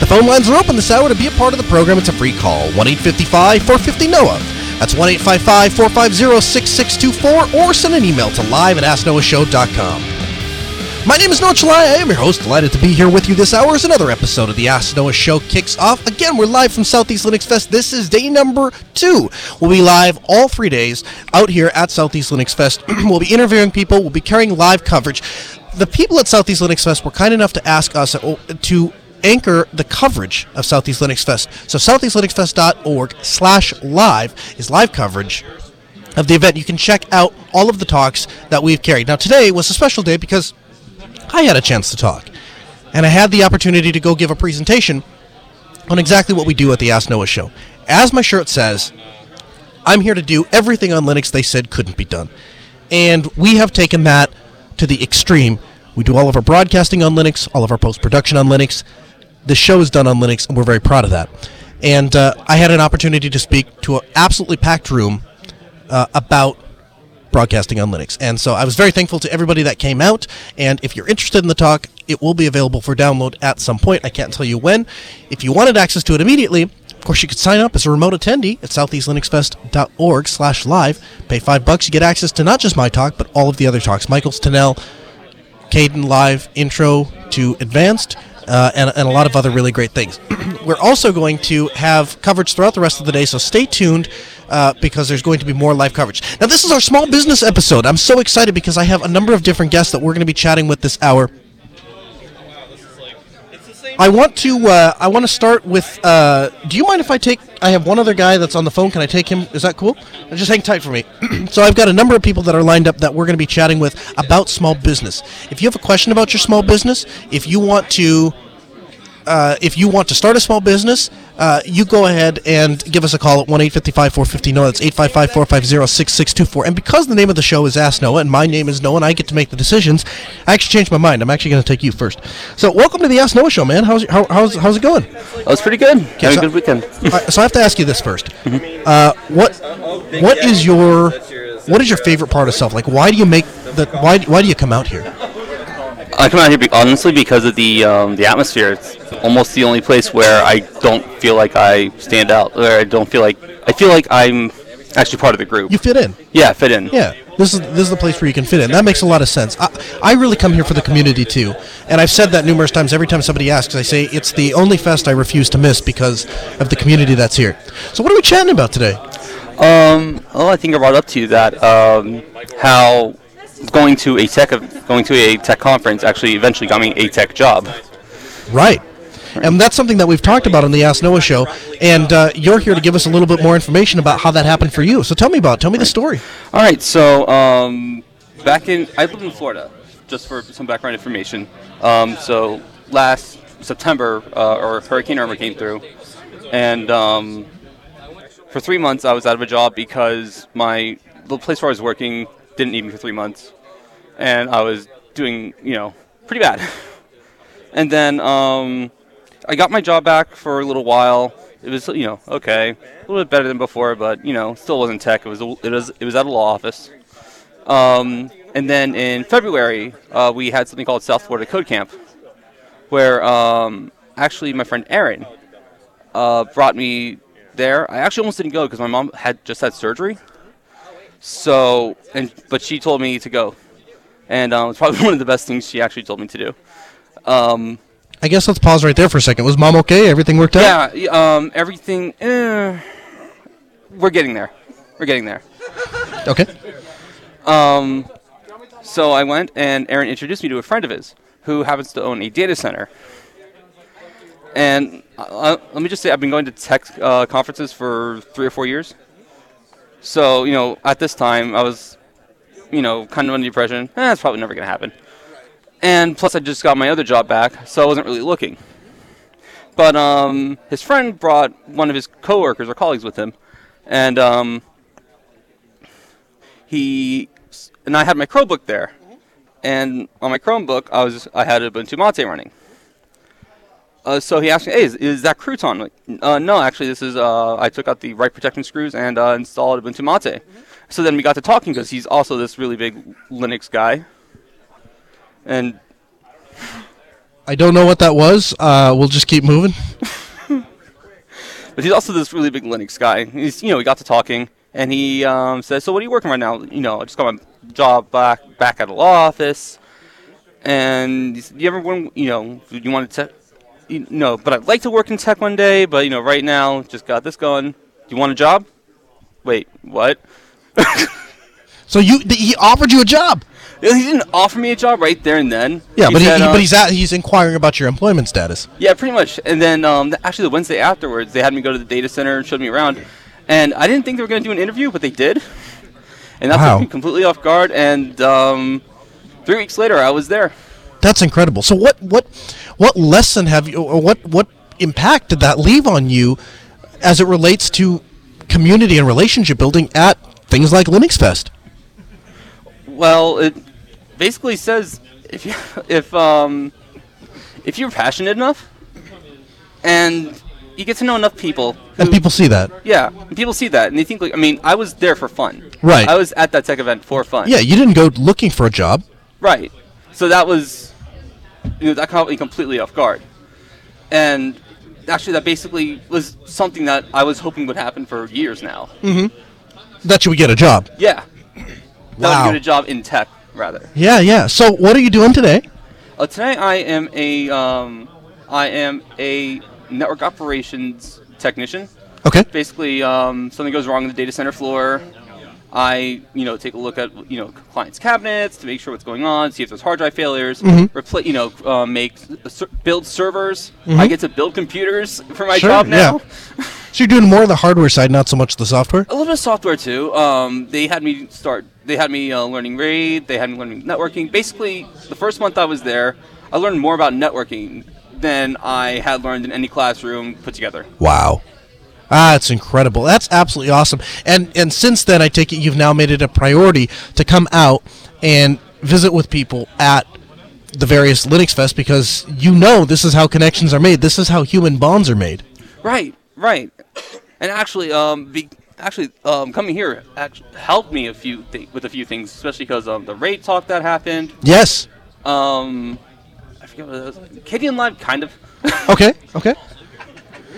The phone lines are open this hour to be a part of the program. It's a free call 1 855 450 NOAH. That's 1 855 450 6624 or send an email to live at AskNoahShow.com. My name is Noah. I am your host. Delighted to be here with you this hour as another episode of the Ask Noah Show kicks off. Again, we're live from Southeast Linux Fest. This is day number two. We'll be live all three days out here at Southeast Linux Fest. we'll be interviewing people. We'll be carrying live coverage. The people at Southeast Linux Fest were kind enough to ask us uh, to anchor the coverage of Southeast Linux Fest. So southeastlinuxfest.org slash live is live coverage of the event. You can check out all of the talks that we've carried. Now today was a special day because I had a chance to talk. And I had the opportunity to go give a presentation on exactly what we do at the Ask Noah show. As my shirt says, I'm here to do everything on Linux they said couldn't be done. And we have taken that to the extreme. We do all of our broadcasting on Linux, all of our post production on Linux. The show is done on Linux, and we're very proud of that. And uh, I had an opportunity to speak to an absolutely packed room uh, about broadcasting on Linux. And so I was very thankful to everybody that came out. And if you're interested in the talk, it will be available for download at some point. I can't tell you when. If you wanted access to it immediately, of course, you could sign up as a remote attendee at southeastlinuxfest.org slash live. Pay five bucks. You get access to not just my talk, but all of the other talks. Michael's Tunnell, Kdenlive, Intro to Advanced, uh, and, and a lot of other really great things. We're also going to have coverage throughout the rest of the day, so stay tuned uh, because there's going to be more live coverage. Now, this is our small business episode. I'm so excited because I have a number of different guests that we're going to be chatting with this hour. I want to. Uh, I want to start with. Uh, do you mind if I take? I have one other guy that's on the phone. Can I take him? Is that cool? Just hang tight for me. so I've got a number of people that are lined up that we're going to be chatting with about small business. If you have a question about your small business, if you want to uh, if you want to start a small business, uh, you go ahead and give us a call at 1 855 450 NOAH. That's 855 450 6624. And because the name of the show is Ask Noah and my name is Noah and I get to make the decisions, I actually changed my mind. I'm actually going to take you first. So, welcome to the Ask Noah show, man. How's, how, how's, how's it going? That was pretty good. A so- good weekend. Right, so, I have to ask you this 1st Uh, what What is your. What is your favorite part of SELF? Like, why do you make the? Why, why do you come out here? I come out here be- honestly because of the um, the atmosphere. It's almost the only place where I don't feel like I stand out, or I don't feel like I feel like I'm actually part of the group. You fit in. yeah, fit in. Yeah, this is this is the place where you can fit in. That makes a lot of sense. I, I really come here for the community too, and I've said that numerous times. Every time somebody asks, I say it's the only fest I refuse to miss because of the community that's here. So what are we chatting about today? Um, well, I think I brought up to you that um, how going to a tech going to a tech conference actually eventually got me a tech job. Right. And that's something that we've talked about on the Ask Noah show, and uh, you're here to give us a little bit more information about how that happened for you. So tell me about it. Tell me the story. All right, so um, back in I lived in Florida, just for some background information. Um, so last September, uh, or Hurricane Irma came through, and um, for three months I was out of a job because my the place where I was working didn't need me for three months, and I was doing you know pretty bad. And then um, I got my job back for a little while. It was you know okay, a little bit better than before, but you know still wasn't tech. It was a- it was it was at a law office. Um, and then in February, uh, we had something called South Florida Code Camp, where um, actually my friend Aaron uh, brought me there. I actually almost didn't go because my mom had just had surgery. So, and but she told me to go, and um, it's probably one of the best things she actually told me to do. Um, I guess let's pause right there for a second. Was mom okay? Everything worked out? yeah, um, everything. Eh, we're getting there. We're getting there. Okay. Um, so I went, and Aaron introduced me to a friend of his who happens to own a data center. And uh, let me just say, I've been going to tech uh, conferences for three or four years. So you know, at this time, I was, you know, kind of under the impression, eh, it's probably never going to happen. And plus, I just got my other job back, so I wasn't really looking. But um, his friend brought one of his coworkers or colleagues with him, and um, he and I had my Chromebook there, and on my Chromebook I was I had Ubuntu Mate running. Uh, so he asked me, "Hey, is, is that crouton?" I'm like, uh, no, actually, this is. Uh, I took out the write protection screws and uh, installed Ubuntu Mate. So then we got to talking because he's also this really big Linux guy, and I don't know what that was. Uh, we'll just keep moving. but he's also this really big Linux guy. He's, you know, we got to talking, and he um, says, "So what are you working right now?" You know, I just got my job back back at a law office, and he said, "You ever want, you know, do you want to, you know, but I'd like to work in tech one day, but you know, right now, just got this going. Do you want a job? Wait, what?" So you th- he offered you a job. He didn't offer me a job right there and then. Yeah, but he, said, he- uh, but he's at, he's inquiring about your employment status. Yeah, pretty much. And then um, th- actually, the Wednesday afterwards, they had me go to the data center and showed me around. And I didn't think they were going to do an interview, but they did. And that Wow. took me completely off guard. And um, three weeks later, I was there. That's incredible. So what what what lesson have you or what what impact did that leave on you as it relates to community and relationship building at things like Linux Fest? Well, it basically says if you, if um, if you're passionate enough, and you get to know enough people, who, And people see that. yeah, and people see that and they think like I mean, I was there for fun. Right. I was at that tech event for fun. Yeah, you didn't go looking for a job. Right. So that was, you know, that caught me completely off guard. And actually, that basically was something that I was hoping would happen for years now. That you would get a job. Yeah. That Wow. would get a job in tech, rather. Yeah, yeah. So what are you doing today? Uh, today, I am a, um, I am a network operations technician. Okay. Basically, um, something goes wrong in the data center floor. I, you know, take a look at, you know, clients' cabinets to make sure what's going on, see if there's hard drive failures, Mm-hmm. repl- you know, uh, make ser- build servers. I get to build computers for my Mm-hmm. Sure, job now. yeah. So you're doing more of the hardware side, not so much the software. A little bit of software too. Um, they had me start. They had me uh, learning RAID. They had me learning networking. Basically, the first month I was there, I learned more about networking than I had learned in any classroom put together. Wow. Ah, it's incredible. That's absolutely awesome. And and since then, I take it you've now made it a priority to come out and visit with people at the various Linux Fest because you know this is how connections are made. This is how human bonds are made. Right, right. And actually, um, be, actually, um, coming here actually helped me a few thi- with a few things, especially because um, the rate talk that happened. Yes. Um, I forget what it was. Kdenlive, kind of. Okay. Okay.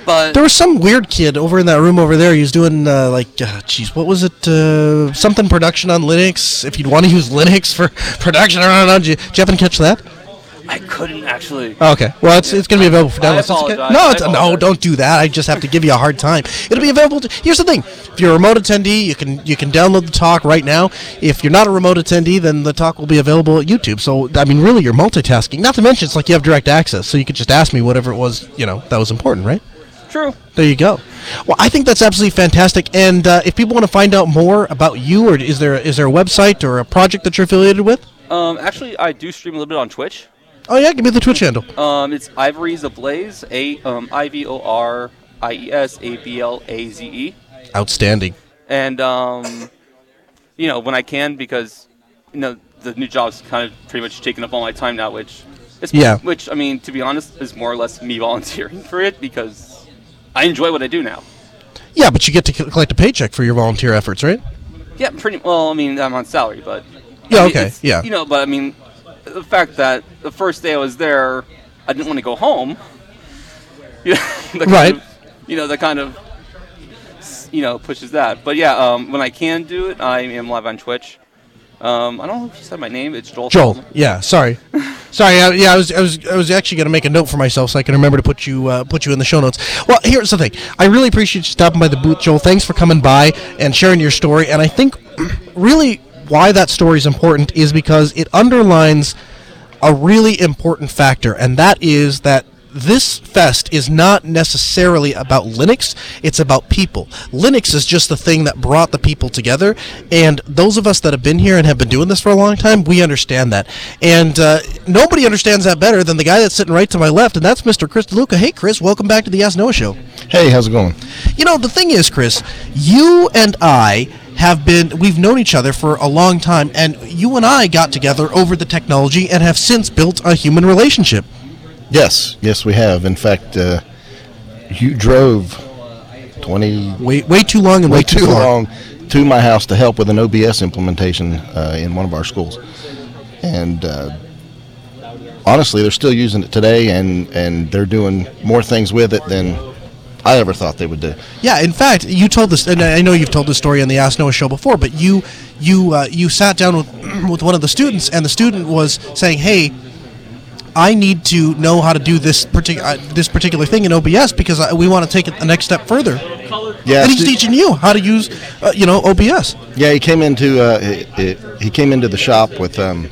But There was some weird kid over in that room over there. He was doing uh, like, uh, what was it? Uh, something production on Linux. If you'd want to use Linux for production, I don't know. Did you, did you happen to catch that? I couldn't actually. Oh, okay. Well, it's, it's going to be available for I download. That's okay. apologize. No, I it's, no, don't do that. I just have to give you a hard time. It'll be available. To, here's the thing: if you're a remote attendee, you can you can download the talk right now. If you're not a remote attendee, then the talk will be available at YouTube. So I mean, really, you're multitasking. Not to mention, it's like you have direct access, so you could just ask me whatever it was you know that was important, right? True. There you go. Well, I think that's absolutely fantastic. And uh, if people want to find out more about you, or is there is there a website or a project that you're affiliated with? Um, actually, I do stream a little bit on Twitch. Oh yeah, give me the Twitch handle. Um, it's Ivories Ablaze, A um, I V O R I E S A B L A Z E, Outstanding. and um, you know when I can because you know the new job's kind of pretty much taking up all my time now, which is Yeah. which I mean to be honest is more or less me volunteering for it because I enjoy what I do now. Yeah, but you get to collect a paycheck for your volunteer efforts, right? Yeah, pretty well. I mean, I'm on salary, but Yeah, I mean, okay, yeah. You know, but I mean, the fact that the first day I was there, I didn't want to go home. You know, Right. of- you know, that kind of you know pushes that. But yeah, um, when I can do it, I am live on Twitch. Um, I don't know if you said my name. It's Joel. Joel. Solomon. Yeah, sorry. sorry. I, yeah, I was I was I was actually going to make a note for myself so I can remember to put you uh, put you in the show notes. Well, here's the thing. I really appreciate you stopping by the booth, Joel. Thanks for coming by and sharing your story. And I think really why that story is important is because it underlines a really important factor, and that is that this fest is not necessarily about Linux, it's about people. Linux is just the thing that brought the people together, and those of us that have been here and have been doing this for a long time, we understand that. And uh, nobody understands that better than the guy that's sitting right to my left, and that's Mr. Chris DeLuca. Hey, Chris, welcome back to the Ask Noah Show. Hey, how's it going? You know, the thing is, Chris, you and I have been we've known each other for a long time and you and I got together over the technology and have since built a human relationship. Yes, yes, we have. In fact, uh, you drove twenty way way too long and way, way too, too long to my house to help with an OBS implementation uh, in one of our schools, and uh, honestly, they're still using it today, and and they're doing more things with it than I ever thought they would do. Yeah, in fact, you told this, and I know you've told this story on the Ask Noah show before, but you you uh, you sat down with with one of the students, and the student was saying, "Hey, I need to know how to do this particular uh, this particular thing in OBS because I, we want to take it the next step further." Yeah, and he's teaching you how to use, uh, you know, OBS. Yeah, he came into uh, he, he- came into the shop with um,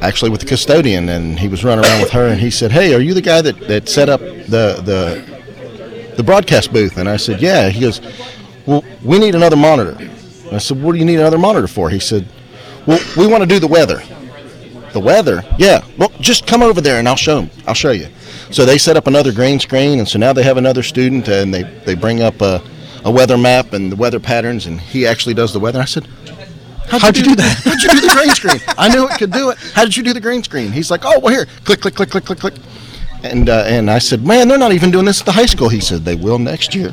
actually with the custodian, and he was running around with her, and he said, "Hey, are you the guy that, that set up the the the broadcast booth?" And I said, "Yeah." He goes, "Well, we need another monitor." I said, "What do you need another monitor for?" He said, "Well, we want to do the weather." The weather? Yeah. Well, just come over there and I'll show 'em. I'll show you. So they set up another green screen, and so now they have another student, and they they bring up a, a weather map and the weather patterns, and he actually does the weather. I said, How'd you do that? How'd you do the green screen? I knew it could do it. How did you do the green screen? He's like, oh, well, here, click, click, click, click, click, click. And uh, and I said, man, they're not even doing this at the high school. He said, they will next year.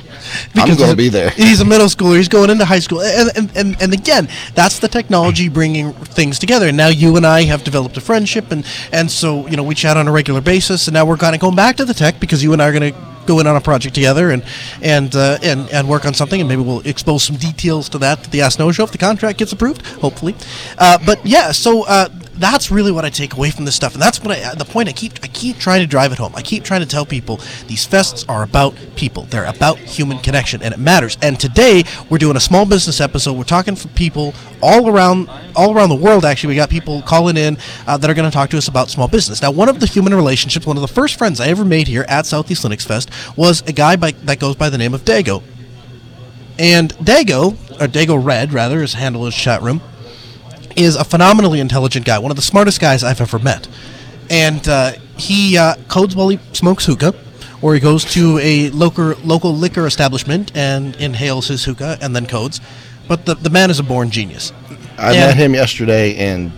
I'm going to he's a- be there. He's a middle schooler. He's going into high school, and, and and and again, that's the technology bringing things together. And now you and I have developed a friendship, and and so you know we chat on a regular basis. And now we're kind of going back to the tech because you and I are going to go in on a project together and and uh, and and work on something. And maybe we'll expose some details to that to the Ask Noah show if the contract gets approved, hopefully. Uh, but yeah, so. Uh, that's really what I take away from this stuff, and that's what I, the point I keep I keep trying to drive it home. I keep trying to tell people these fests are about people. They're about human connection, and it matters. And today we're doing a small business episode. We're talking for people all around all around the world. Actually, we got people calling in uh, that are going to talk to us about small business. Now, one of the human relationships, one of the first friends I ever made here at Southeast Linux Fest was a guy by, that goes by the name of Dago. And Dago, or Dago Red, rather, is handle his chat room is a phenomenally intelligent guy, one of the smartest guys I've ever met. And uh, he uh, codes while he smokes hookah, or he goes to a local local liquor establishment and inhales his hookah and then codes. But the, the man is a born genius. I Yeah. met him yesterday, and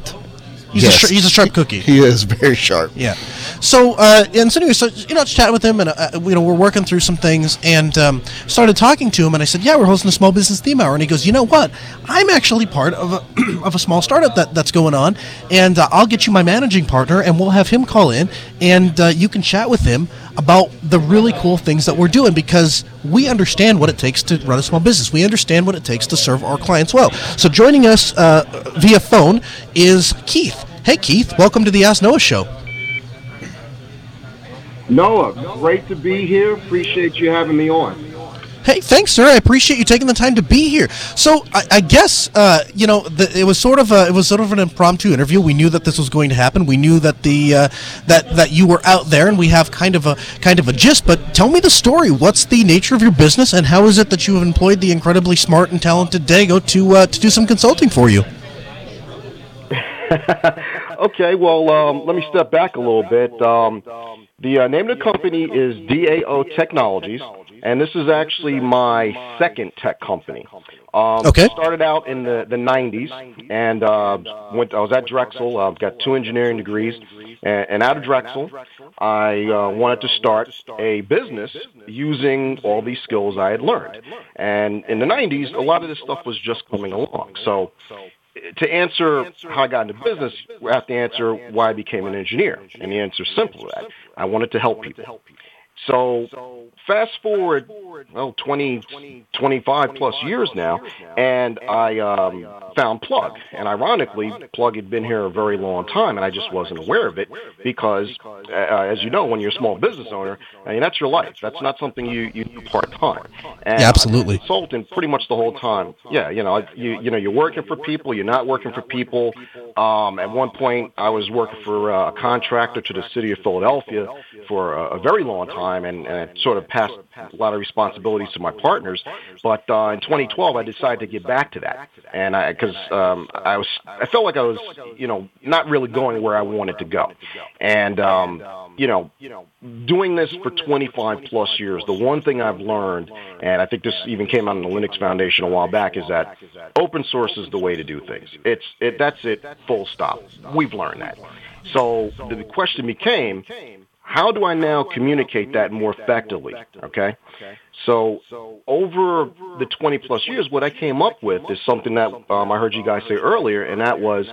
He's, yes, a, sh- he's a sharp cookie. He is very sharp. Yeah. So, uh, and so anyway, so you know, I chatting with him, and uh, you know, we're working through some things, and um, started talking to him, and I said, "Yeah, we're hosting a small business theme hour," and he goes, "You know what? I'm actually part of a of a small startup that, that's going on, and uh, I'll get you my managing partner, and we'll have him call in, and uh, you can chat with him about the really cool things that we're doing because we understand what it takes to run a small business. We understand what it takes to serve our clients well. So, joining us uh, via phone is Keith. Hey, Keith, welcome to the Ask Noah Show. Noah, great to be here. Appreciate you having me on. Hey, thanks, sir. I appreciate you taking the time to be here. So, I, I guess uh, you know the, it was sort of a, it was sort of an impromptu interview. We knew that this was going to happen. We knew that the uh, that that you were out there, and we have kind of a kind of a gist. But tell me the story. What's the nature of your business, and how is it that you have employed the incredibly smart and talented Dago to uh, to do some consulting for you? Okay, well, um, let me step back a little bit. Um, the uh, name of the company is DAO Technologies, and this is actually my second tech company. Um, Okay. Started out in the, the 90s, and uh, went. I was at Drexel. I've got two engineering degrees, and, and out of Drexel, I uh, wanted to start a business using all these skills I had learned. And in the 90s, a lot of this stuff was just coming along. So to answer how I got into business, we have to answer why I became an engineer. And the answer is simple. I, I wanted to help people. So fast forward, well, 20, 25 plus years now, and I um, found Plug. And ironically, Plug had been here a very long time, and I just wasn't aware of it because, uh, as you know, when you're a small business owner, I mean, that's your life. That's not something you, you do part time. Yeah, absolutely. Consultant pretty much the whole time. Yeah, you know, you you know, you're working for people. You're not working for people. Um, at one point, I was working for uh, a contractor to the city of Philadelphia for a, a very long time, and, and it sort of passed a lot of responsibilities to my partners. But uh, in 2012, I decided to get back to that, and I because um, I was I felt like I was you know not really going where I wanted to go, and um, you know doing this for 25 plus years, the one thing I've learned, and I think this even came out in the Linux Foundation a while back, is that open source is the way to do things. It's it that's it, full stop. We've learned that. So the question became, how do I now communicate that more effectively? Okay. So over the 20 plus years, what I came up with is something that um, I heard you guys say earlier, and that was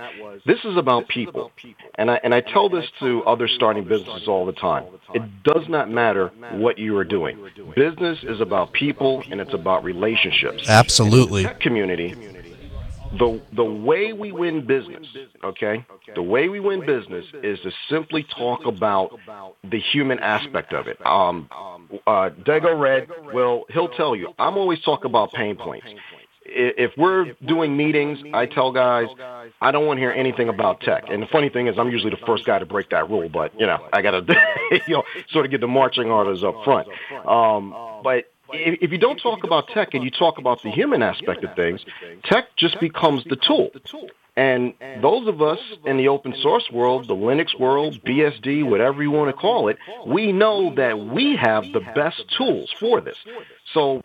this is about people. And I, and I tell this to other starting businesses all the time. It does not matter what you are doing. Business is about people and it's about relationships. Absolutely. Tech community the the way we win business, okay? The way we win business is to simply talk about the human aspect of it. Um, uh, Dago Red well, he'll tell you. I'm always talking about pain points. If we're doing meetings, I tell guys I don't want to hear anything about tech. And the funny thing is, I'm usually the first guy to break that rule, but you know I gotta you know sort of get the marching orders up front. Um, but if you don't talk about tech and you talk about the human aspect of things, tech just becomes the tool. And those of us in the open source world, the Linux world, BSD, whatever you want to call it, we know that we have the best tools for this. So,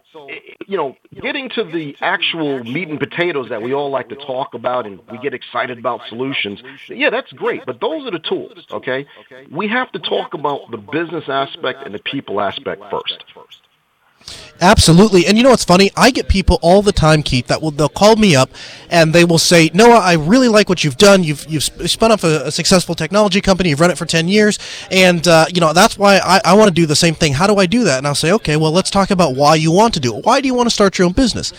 you know, getting to the actual meat and potatoes that we all like to talk about and we get excited about solutions, yeah, that's great, but those are the tools, okay? We have to talk about the business aspect and the people aspect first. Absolutely. And you know what's funny? I get people all the time, Keith, that will they'll call me up and they will say, "Noah, I really like what you've done. You've you've spun up a, a successful technology company. You've run it for ten years, and uh, you know that's why I, I want to do the same thing. How do I do that?" And I'll say, "Okay, well, let's talk about why you want to do it. Why do you want to start your own business?"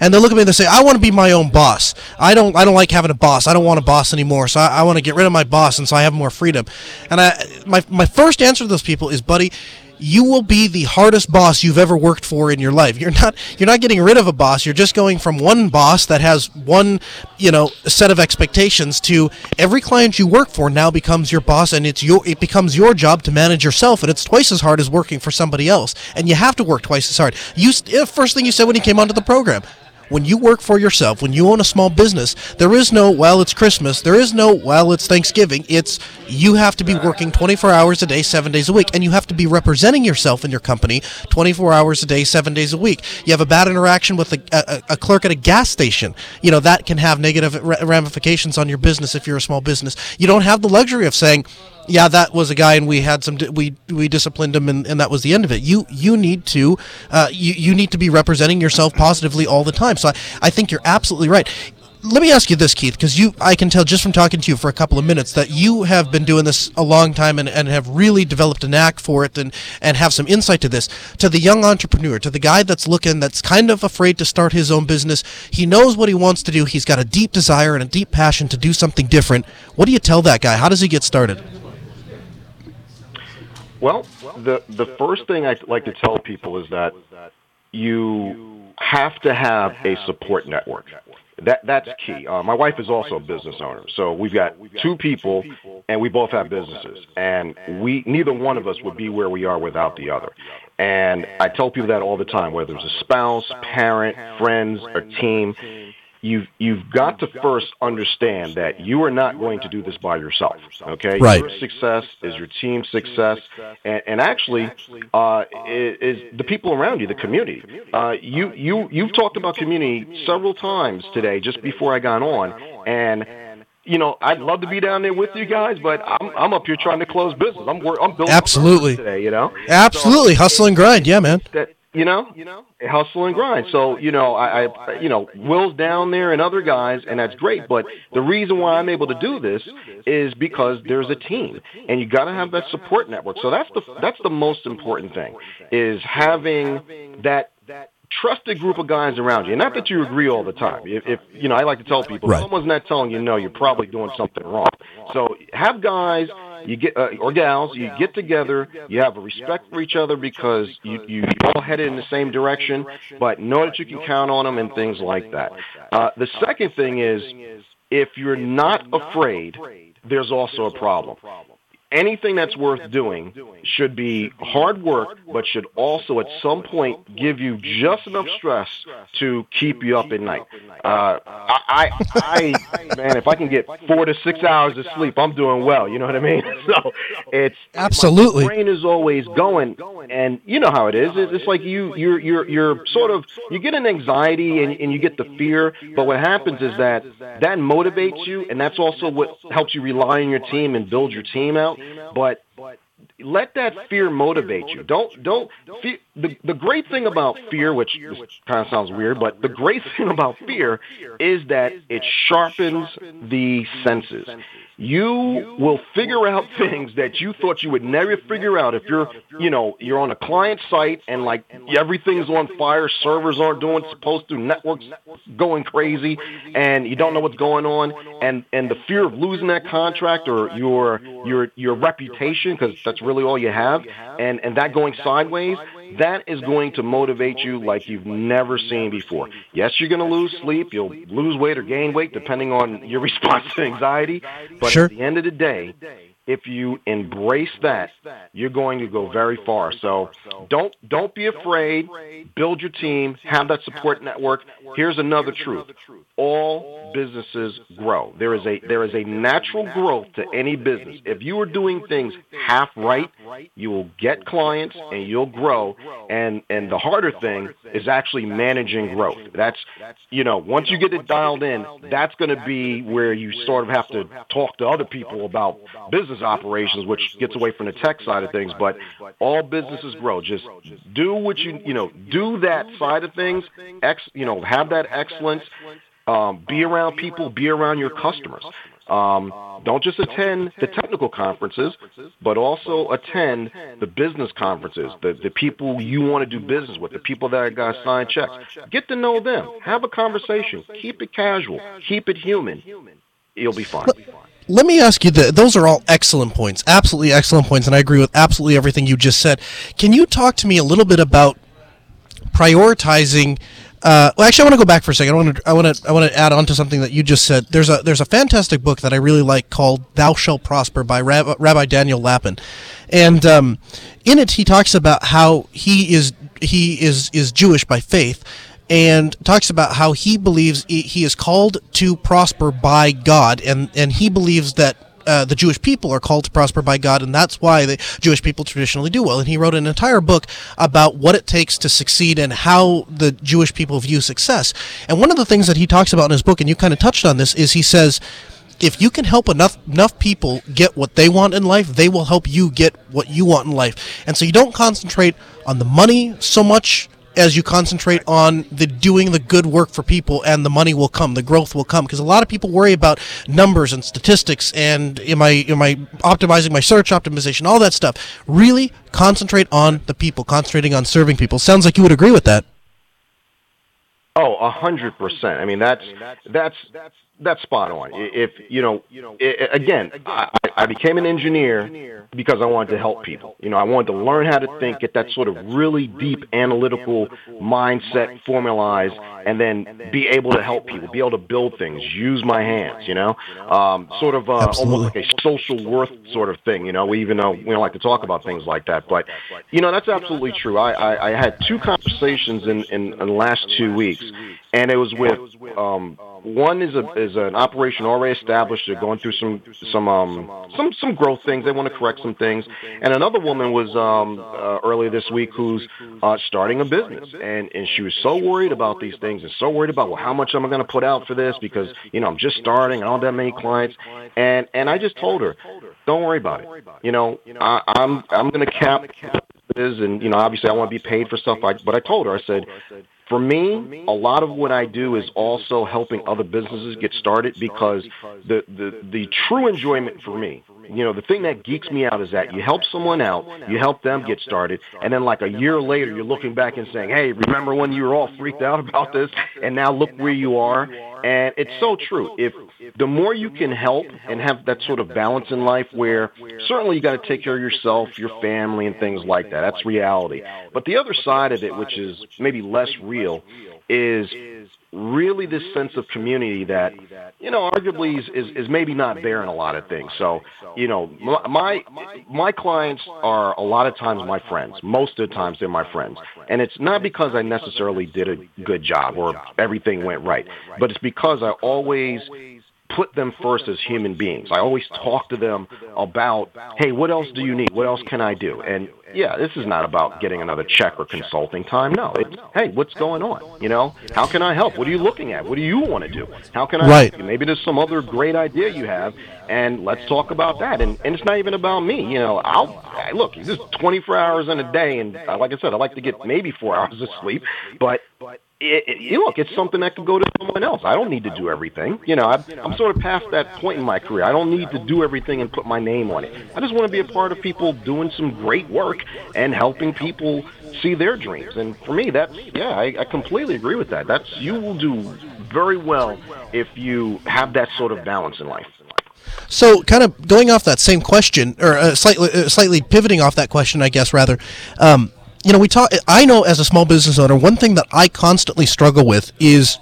and they look at me and they say, "I want to be my own boss. I don't I don't like having a boss. I don't want a boss anymore. So I, I want to get rid of my boss, and so I have more freedom." And I my my first answer to those people is, "Buddy." You will be the hardest boss you've ever worked for in your life. You're not you're not getting rid of a boss. You're just going from one boss that has one, you know, set of expectations to every client you work for now becomes your boss and it's your it becomes your job to manage yourself and it's twice as hard as working for somebody else. And you have to work twice as hard. You eh, first thing you said when you came onto the program, when you work for yourself, when you own a small business, there is no, well, it's Christmas. There is no, well, it's Thanksgiving. It's you have to be working 24 hours a day, seven days a week, and you have to be representing yourself in your company 24 hours a day, seven days a week. You have a bad interaction with a, a, a clerk at a gas station. You know, that can have negative ramifications on your business if you're a small business. You don't have the luxury of saying, yeah, that was a guy, and we had some we we disciplined him, and, and that was the end of it. You you need to uh, you you need to be representing yourself positively all the time. So I, I think you're absolutely right. Let me ask you this, Keith, because you I can tell just from talking to you for a couple of minutes that you have been doing this a long time and, and have really developed a knack for it and, and have some insight to this. To the young entrepreneur, to the guy that's looking, that's kind of afraid to start his own business, he knows what he wants to do. He's got a deep desire and a deep passion to do something different. What do you tell that guy? How does he get started? Well, the the first thing I like to tell people is that you have to have a support network. That that's key. Uh, my wife is also a business owner, so we've got two people, and we both have businesses, and we neither one of us would be where we are without the other. And I tell people that all the time, whether it's a spouse, parent, friends, or team you've you've got to first understand that you are not going to do this by yourself. Okay, right. your success is your team's success, and, and actually, uh, is, is the people around you, the community. Uh, you you you've talked about community several times today, just before I got on, and you know, I'd love to be down there with you guys, but I'm I'm up here trying to close business. I'm I'm building absolutely today. You know, absolutely so, hustle and grind. Yeah, man. That you know, you know, hustle and grind. So, you know, I, I, you know, Will's down there and other guys, and that's great. But the reason why I'm able to do this is because there's a team, and you got to have that support network. So that's the that's the most important thing, is having that trusted group of guys around you. Not that you agree all the time. If, if you know, I like to tell people, right. if someone's not telling you no, you're probably doing something wrong. So have guys you get uh, or gals, you get together, you have a respect for each other because you you all headed in the same direction, but know that you can count on them and things like that. Uh, the second thing is if you're not afraid, there's also a problem anything that's worth doing should be hard work, but should also at some point give you just enough stress to keep you up at night. Uh, I, I, I, man, if I can get four to six hours of sleep, I'm doing well. You know what I mean? So it's absolutely. My brain is always going, and you know how it is. It's like you, you're, you're, you're sort of you get an anxiety and, and you get the fear, but what happens is that that motivates you, and that's also what helps you rely on your team and build your team out. But let that fear motivate you. Don't don't fear, the the great thing about fear, which kind of sounds weird, but the great thing about fear is that it sharpens the senses you will figure out things that you thought you would never figure out if you're, you know, you're on a client site and like everything's on fire, servers aren't doing supposed to, networks going crazy, and you don't know what's going on, and and the fear of losing that contract or your your your reputation because that's really all you have, and and that going sideways that is going to motivate you like you've never seen before. Yes, you're going to lose sleep. You'll lose weight or gain weight depending on your response to anxiety. But sure. at the end of the day, if you embrace that, you're going to go very far. So don't don't be afraid. Build your team. Have that support network. Here's another truth: all businesses grow. There is a there is a natural growth to any business. If you are doing things half right, you will get clients and you'll grow. And and the harder thing is actually managing growth. That's you know once you get it dialed in, that's going to be where you sort of have to talk to other people about business business operations, which gets away from the tech side of things. But all businesses grow. Just do what you you know do that side of things. Ex you know have that excellence. Um, be around people. Be around your customers. Um, don't just attend the technical conferences, but also attend the business conferences, the, the people you want to do business with, the people that are going to sign checks. Get to know them. Have a conversation. Keep it casual. Keep it human. You'll be fine let me ask you that those are all excellent points absolutely excellent points and i agree with absolutely everything you just said can you talk to me a little bit about prioritizing uh, well, actually, I want to go back for a second. I want to, I want to, I want to add on to something that you just said. There's a, there's a fantastic book that I really like called "Thou Shalt Prosper" by Rabbi, Rabbi Daniel Lapin, and um, in it he talks about how he is, he is, is Jewish by faith, and talks about how he believes he is called to prosper by God, and and he believes that. Uh, the Jewish people are called to prosper by God, and that's why the Jewish people traditionally do well. And he wrote an entire book about what it takes to succeed and how the Jewish people view success. And one of the things that he talks about in his book, and you kind of touched on this, is he says, if you can help enough enough people get what they want in life, they will help you get what you want in life. And so you don't concentrate on the money so much as you concentrate on the doing the good work for people and the money will come the growth will come. Because a lot of people worry about numbers and statistics and am i am i optimizing my search optimization all that stuff. Really concentrate on the people concentrating on serving people. Sounds like you would agree with that. Oh a hundred percent. I mean that's that's that's spot on. If you know, again, I, I became an engineer because I wanted to help people. You know, I wanted to learn how to think, get that sort of really deep analytical mindset formalized, and then be able to help people, be able to build things, use my hands. You know, um, sort of uh, almost like a social worth sort of thing. You know, We even though we don't like to talk about things like that, but you know, that's absolutely true. I, I, I had two conversations in, in, in the last two weeks, and it was with um, one is a is an operation already established. They're going through some some um some some growth things. They want to correct some things. And another woman was um uh, earlier this week who's uh, starting a business, and and she was so worried about these things and so worried about well how much am I going to put out for this because you know I'm just starting. Don't have that many clients. And and I just told her, don't worry about it. You know I, I'm I'm going to cap is, and you know, obviously I want to be paid for stuff. I, but I told her, I said, for me, a lot of what I do is also helping other businesses get started because the, the, the true enjoyment for me, you know, the thing that geeks me out is that you help someone out, you help them get started, and then like a year later, you're looking back and saying, hey, remember when you were all freaked out about this, and now look where you are. And it's so true. If the more you can help and have that sort of balance in life where certainly you got to take care of yourself, your family, and things like that. That's reality. But the other side of it, which is maybe less real, is really this sense of community that you know arguably is, is, is maybe not there in a lot of things so you know my my clients are a lot of times my friends most of the times they're my friends and it's not because i necessarily did a good job or everything went right but it's because i always put them first as human beings. I always talk to them about, hey, what else do you need? What else can I do? And yeah, this is not about getting another check or consulting time. No, it's, hey, what's going on? You know, how can I help? What are you looking at? What do you want to do? How can I right. help you? Maybe there's some other great idea you have, and let's talk about that. And, and it's not even about me. You know, I'll look. This is 24 hours in a day, and uh, like I said, I like to get maybe four hours of sleep, but it, it, look, it's something that can go to someone else. I don't need to do everything. You know, I, I'm sort of past that point in my career. I don't need to do everything and put my name on it. I just want to be a part of people doing some great work and helping people see their dreams. And for me, that's yeah, I, I completely agree with that. That's you will do very well if you have that sort of balance in life. So, kind of going off that same question, or uh, slightly, uh, slightly pivoting off that question, I guess rather. Um, you know, we talk. I know as a small business owner, one thing that I constantly struggle with is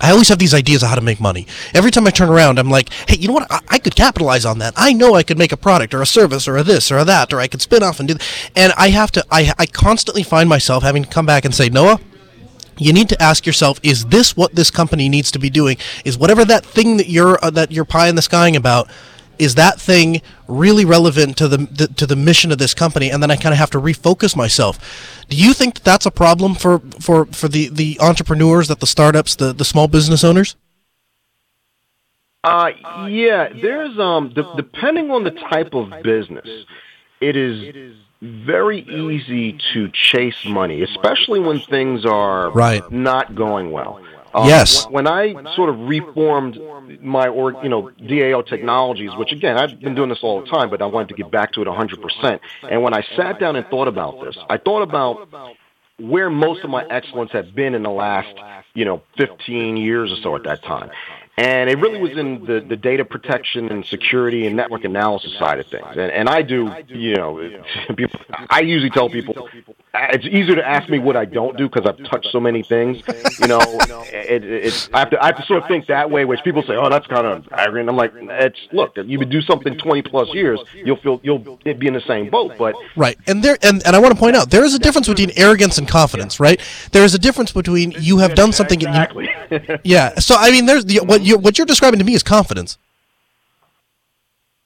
I always have these ideas of how to make money. Every time I turn around, I'm like, hey, you know what? I, I, could capitalize on that. I know I could make a product or a service or a this or a that, or I could spin off and do. Th- and I have to. I I constantly find myself having to come back and say, Noah. You need to ask yourself: Is this what this company needs to be doing? Is whatever that thing that you're uh, that you're pie in the skying about? Is that thing really relevant to the, the, to the mission of this company? And then i kind of have to refocus myself. Do you think that that's a problem for for for the the entrepreneurs that the startups the the small business owners? Uh yeah there's um de- depending on the type of business it is very easy to chase money especially when things are right. not going well um, yes. When I sort of reformed my, or you know, DAO technologies, which again I've been doing this all the time, but I wanted to get back to it 100%. And when I sat down and thought about this, I thought about where most of my excellence had been in the last, you know, 15 years or so at that time. And it really was in the, the data protection and security and network analysis side of things. And, and I do, you know, people, I usually tell people it's easier to ask me what I don't do because I've touched so many things. You know, it, it, I, have to, I have to sort of think that way, which people say, oh, that's kind of arrogant. I'm like, it's look, you would do something 20 plus years, you'll feel you'll be in the same boat. But right, and there, and, and I want to point out there is a difference between arrogance and confidence, right? There is a difference between you have done something. Exactly. You, yeah. So I mean, there's the, what you what you're describing to me is confidence.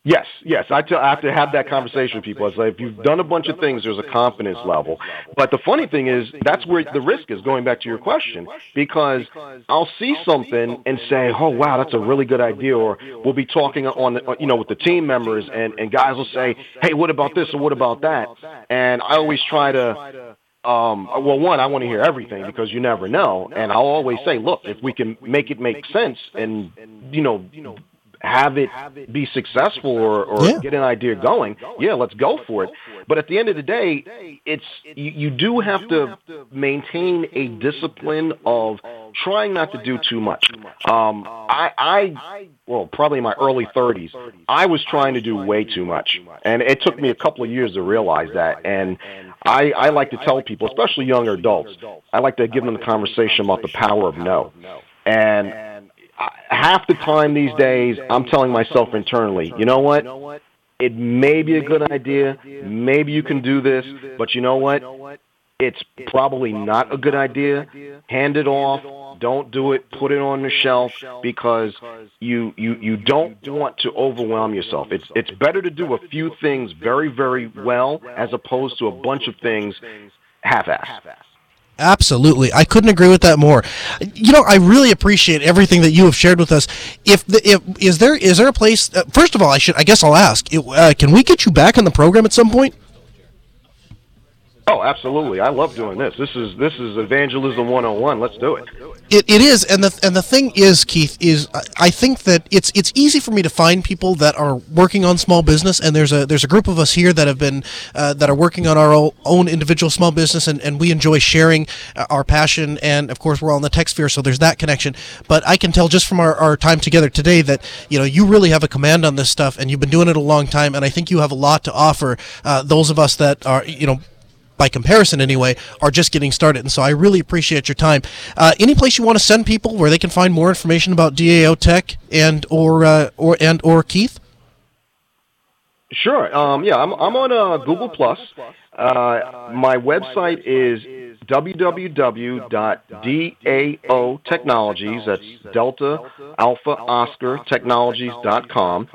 Yes, yes. I, t- I have to have that conversation with people. It's like if you've done a bunch of things, there's a confidence level. But the funny thing is, that's where the risk is. Going back to your question, because I'll see something and say, "Oh, wow, that's a really good idea," or we'll be talking on, uh, you know, with the team members, and and guys will say, "Hey, what about this or what about that?" And I always try to um, well, one, I want to hear everything because you never know. And I'll always say, look, if we can make it make sense and, you know, have it be successful or, or yeah. get an idea going, yeah, let's go for it. But at the end of the day, it's you, you do have to maintain a discipline of trying not to do too much. Um, I, I, well, probably in my early 30s, I was trying to do way too much, and it took me a couple of years to realize that. And I, I like to tell people, especially younger adults, I like to give them the conversation about the power of no. And half the time these days, I'm telling myself internally, you know what? It may be a good idea. Maybe you can do this, but you know what? It's probably not a good idea. Hand it off. Don't do it. Put it on the shelf because you you you don't want to overwhelm yourself. It's it's better to do a few things very very well as opposed to a bunch of things half-assed. Absolutely, I couldn't agree with that more. You know, I really appreciate everything that you have shared with us. If the, if is there is there a place? Uh, first of all, I should I guess I'll ask. Uh, can we get you back on the program at some point? Oh, absolutely. I love doing this. This is this is evangelism 101. Let's do it. It, it is, and the and the thing is, Keith, is I think that it's it's easy for me to find people that are working on small business, and there's a there's a group of us here that have been uh, that are working on our own individual small business, and, and we enjoy sharing uh, our passion, and of course we're all in the tech sphere, so there's that connection. But I can tell just from our, our time together today that you know you really have a command on this stuff, and you've been doing it a long time, and I think you have a lot to offer uh, those of us that are you know by comparison anyway, are just getting started. And so I really appreciate your time. Uh, any place you want to send people where they can find more information about DAO Tech and or uh, or and or Keith? Sure. Um, yeah, I'm, I'm on uh, Google Plus. Uh, my website is www.dao That's Delta Alpha Oscar Technologies.com.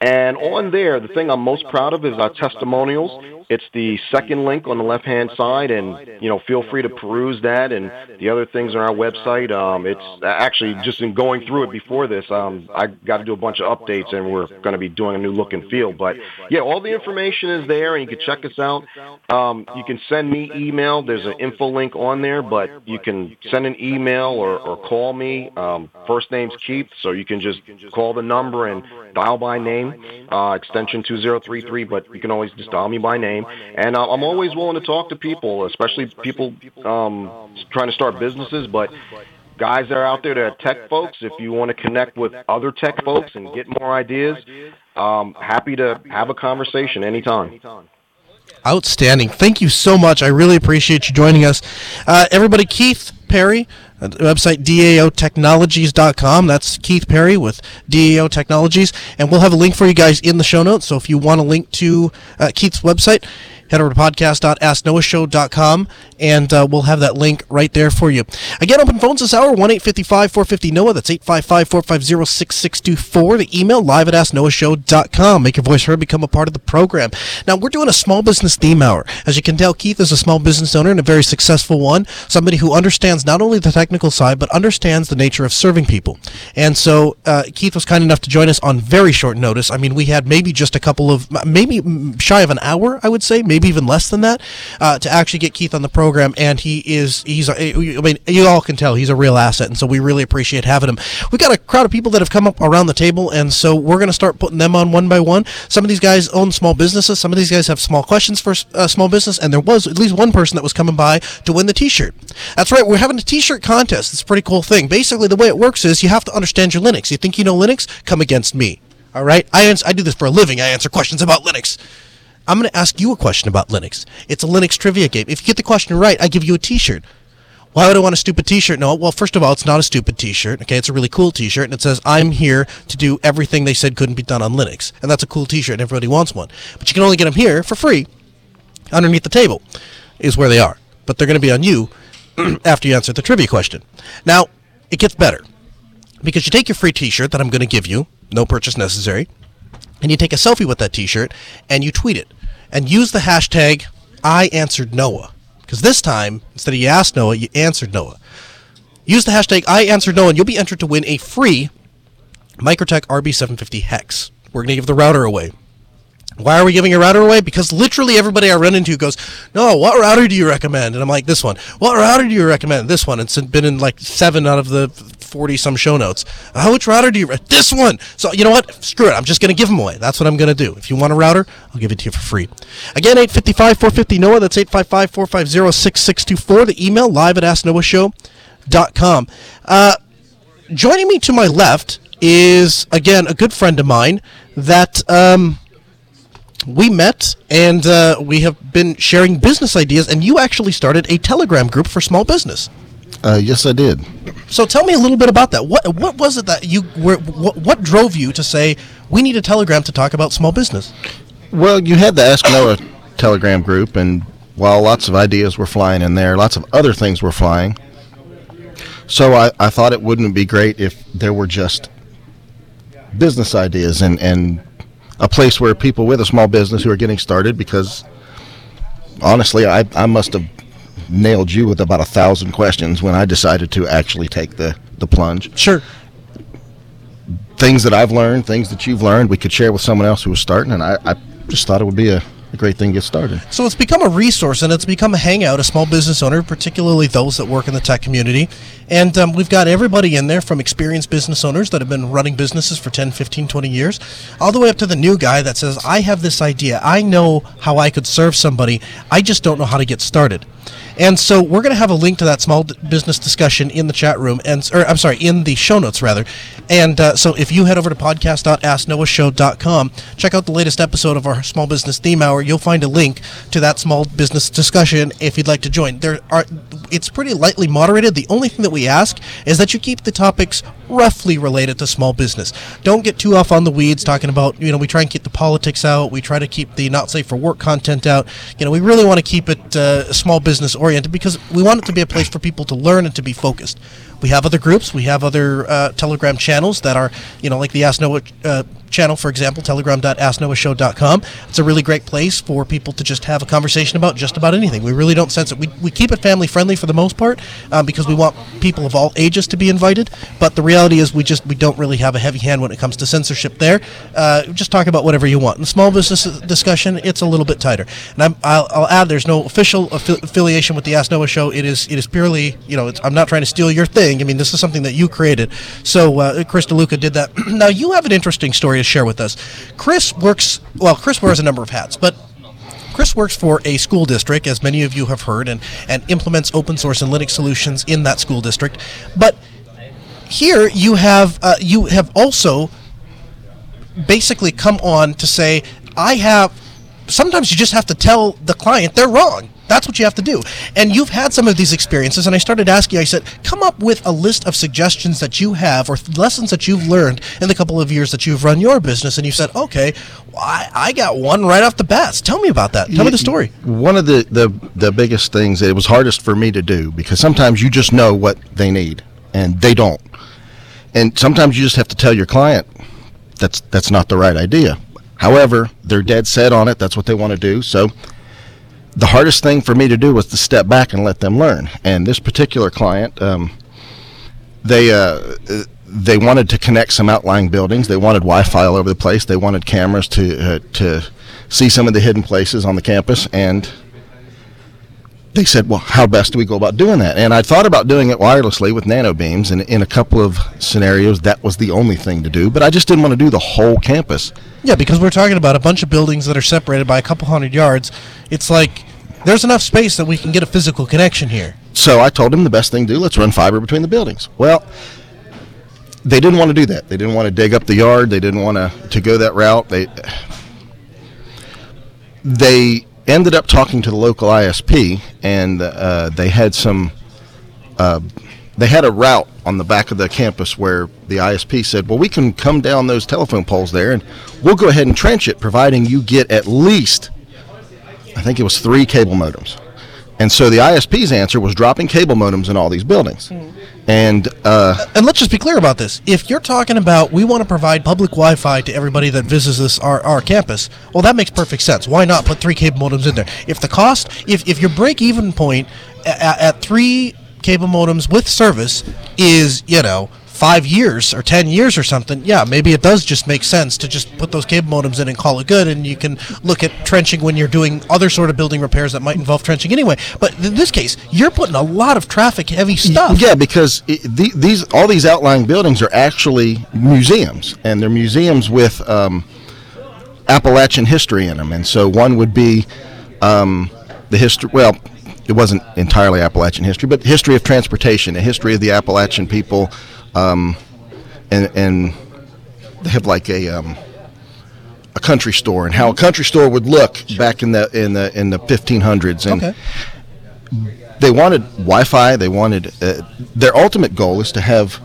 And on there, the thing I'm most proud of is our testimonials. It's the second link on the left-hand side, and you know, feel free to peruse that and the other things on our website. Um, it's actually just in going through it before this, um, I got to do a bunch of updates, and we're going to be doing a new look and feel. But yeah, all the information is there, and you can check us out. Um, you can send me email. There's an info link on there, but you can send an email or, or call me. Um, first name's Keith, so you can just call the number and dial by name uh, extension 2033, but you can always just dial me by name. And uh, I'm always willing to talk to people, especially people um, trying to start businesses, but guys that are out there that are tech folks, if you want to connect with other tech folks and get more ideas, um, happy to have a conversation anytime. Outstanding. Thank you so much. I really appreciate you joining us. Uh, everybody, Keith Perry, website daotechnologies.com. That's Keith Perry with DAO Technologies. And we'll have a link for you guys in the show notes. So if you want a link to uh, Keith's website, head over to podcast.asknoahshow.com and uh, we'll have that link right there for you. Again, open phones this hour, 1 855 450 NOAH. That's 855 450 6624. The email live at asknoahshow.com. Make your voice heard, become a part of the program. Now, we're doing a small business theme hour. As you can tell, Keith is a small business owner and a very successful one. Somebody who understands not only the technical side, but understands the nature of serving people. And so, uh, Keith was kind enough to join us on very short notice. I mean, we had maybe just a couple of, maybe shy of an hour, I would say, maybe maybe even less than that, uh, to actually get Keith on the program. And he is, he's, I mean, you all can tell he's a real asset. And so we really appreciate having him. We got a crowd of people that have come up around the table. And so we're going to start putting them on one by one. Some of these guys own small businesses. Some of these guys have small questions for uh, small business. And there was at least one person that was coming by to win the t-shirt. That's right. We're having a t-shirt contest. It's a pretty cool thing. Basically, the way it works is you have to understand your Linux. You think you know Linux? Come against me. All right. I, ans- I do this for a living. I answer questions about Linux. I'm going to ask you a question about Linux. It's a Linux trivia game. If you get the question right, I give you a T-shirt. Why would I want a stupid T-shirt? No, well, first of all, it's not a stupid T-shirt. Okay, it's a really cool T-shirt, and it says "I'm here to do everything they said couldn't be done on Linux," and that's a cool T-shirt. and Everybody wants one, but you can only get them here for free. Underneath the table is where they are, but they're going to be on you after you answer the trivia question. Now, it gets better because you take your free T-shirt that I'm going to give you, no purchase necessary and you take a selfie with that t-shirt and you tweet it and use the hashtag I answered Noah because this time instead of you asked Noah you answered Noah use the hashtag I answered Noah and you'll be entered to win a free MikroTik RB750 hex we're going to give the router away why are we giving a router away? Because literally everybody I run into goes, "No, what router do you recommend?" And I'm like, "This one." What router do you recommend? This one. It's been in like seven out of the forty some show notes. Uh, which router do you? This one. So you know what? Screw it. I'm just gonna give them away. That's what I'm gonna do. If you want a router, I'll give it to you for free. Again, 855 450 Noah. That's 855 450 6624. The email live at asknoahshow.com. Uh, joining me to my left is again a good friend of mine that. Um, we met and uh, we have been sharing business ideas, and you actually started a Telegram group for small business. Uh, yes, I did. So tell me a little bit about that. What what was it that you were? What, what drove you to say we need a Telegram to talk about small business? Well, you had the Ask Noah Telegram group, and while lots of ideas were flying in there, lots of other things were flying. So I, I thought it wouldn't be great if there were just business ideas and, and a place where people with a small business who are getting started because honestly I, I must have nailed you with about a thousand questions when I decided to actually take the, the plunge. Sure. Things that I've learned, things that you've learned, we could share with someone else who was starting, and I, I just thought it would be a a great thing to get started. So it's become a resource and it's become a hangout, a small business owner, particularly those that work in the tech community. And um, we've got everybody in there from experienced business owners that have been running businesses for 10, 15, 20 years, all the way up to the new guy that says, I have this idea. I know how I could serve somebody. I just don't know how to get started. And so we're going to have a link to that small business discussion in the chat room, and or I'm sorry, in the show notes rather. And uh, so if you head over to podcast.asknoahshow.com, check out the latest episode of our small business theme hour. You'll find a link to that small business discussion if you'd like to join. There are, it's pretty lightly moderated. The only thing that we ask is that you keep the topics roughly related to small business. Don't get too off on the weeds talking about, you know, we try and keep the politics out. We try to keep the not safe for work content out. You know, we really want to keep it uh, small business oriented because we want it to be a place for people to learn and to be focused. We have other groups. We have other uh, Telegram channels that are, you know, like the Ask Noah uh, channel, for example, telegram.asknoahshow.com. It's a really great place for people to just have a conversation about just about anything. We really don't sense it. We, we keep it family friendly for the most part um, because we want people of all ages to be invited. But the reality is we just we don't really have a heavy hand when it comes to censorship there. Uh, just talk about whatever you want. In the small business discussion, it's a little bit tighter. And I'm, I'll, I'll add there's no official affi- affiliation with the Ask Noah show. It is it is purely you know I'm not trying to steal your thing. I mean this is something that you created. So uh, Chris DeLuca did that. now you have an interesting story to share with us. Chris works well. Chris wears a number of hats, but Chris works for a school district, as many of you have heard, and, and implements open source and Linux solutions in that school district. But here you have uh, you have also basically come on to say I have. Sometimes you just have to tell the client they're wrong. That's what you have to do. And you've had some of these experiences, and I started asking. I said, come up with a list of suggestions that you have or th- lessons that you've learned in the couple of years that you've run your business. And you said, okay, well, I, I got one right off the bat. Tell me about that. Tell me the story. One of the, the, the biggest things it was hardest for me to do because sometimes you just know what they need and they don't. And sometimes you just have to tell your client that's that's not the right idea. However, they're dead set on it. That's what they want to do. So the hardest thing for me to do was to step back and let them learn. And this particular client, um, they uh, they wanted to connect some outlying buildings. They wanted Wi-Fi all over the place. They wanted cameras to uh, to see some of the hidden places on the campus. And they said, "Well, how best do we go about doing that?" And I thought about doing it wirelessly with nano beams. And in a couple of scenarios, that was the only thing to do. But I just didn't want to do the whole campus. Yeah, because we're talking about a bunch of buildings that are separated by a couple hundred yards. It's like there's enough space that we can get a physical connection here. So I told him the best thing to do, let's run fiber between the buildings. Well, they didn't want to do that. They didn't want to dig up the yard. They didn't want to, to go that route. They they ended up talking to the local ISP, and uh, they had some. Uh, they had a route on the back of the campus where the ISP said, "Well, we can come down those telephone poles there, and we'll go ahead and trench it, providing you get at least, I think it was three cable modems." And so the ISP's answer was dropping cable modems in all these buildings, and uh, And let's just be clear about this. If you're talking about we want to provide public Wi-Fi to everybody that visits this our, our campus, well, that makes perfect sense. Why not put three cable modems in there? If the cost, if, if your break-even point at, at three cable modems with service is you know five years or ten years or something, yeah, maybe it does just make sense to just put those cable modems in and call it good, and you can look at trenching when you're doing other sort of building repairs that might involve trenching anyway. But in this case, you're putting a lot of traffic-heavy stuff. Yeah, because i the, these all these outlying buildings are actually museums, and they're museums with um, Appalachian history in them. And so one would be um, the history. Well, it wasn't entirely Appalachian history, but history of transportation, the history of the Appalachian people, um, and and they have like a um, a country store and how a country store would look back in the in the in the 1500s and Okay. they wanted Wi-Fi. They wanted uh, their ultimate goal is to have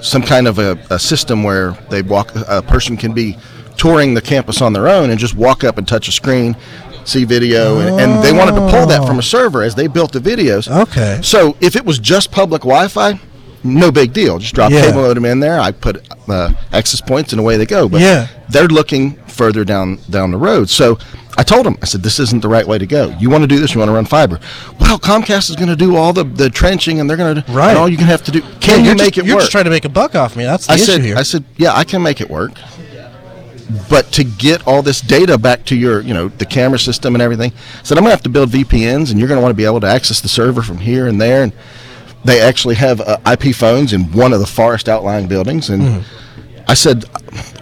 some kind of a, a system where they walk. A person can be touring the campus on their own and just walk up and touch a screen, see video, and, and they wanted to pull that from a server as they built the videos. Okay. So if it was just public Wi-Fi, no big deal. Just drop Yeah. cable modem in there. I put uh, access points and away they go. But Yeah. they're looking further down down the road. So I told them, I said, this isn't the right way to go. You want to do this? You want to run fiber? Well, Comcast is going to do all the, the trenching, and they're going to Right. All you can have to do. Can you're you make just, it You're work? just trying to make a buck off me. That's the I issue said, here. I said, yeah, I can make it work. but to get all this data back to your, you know, the camera system and everything, I said I'm gonna have to build VPNs, and you're gonna want to be able to access the server from here and there. And they actually have uh, IP phones in one of the forest outlying buildings, and I said,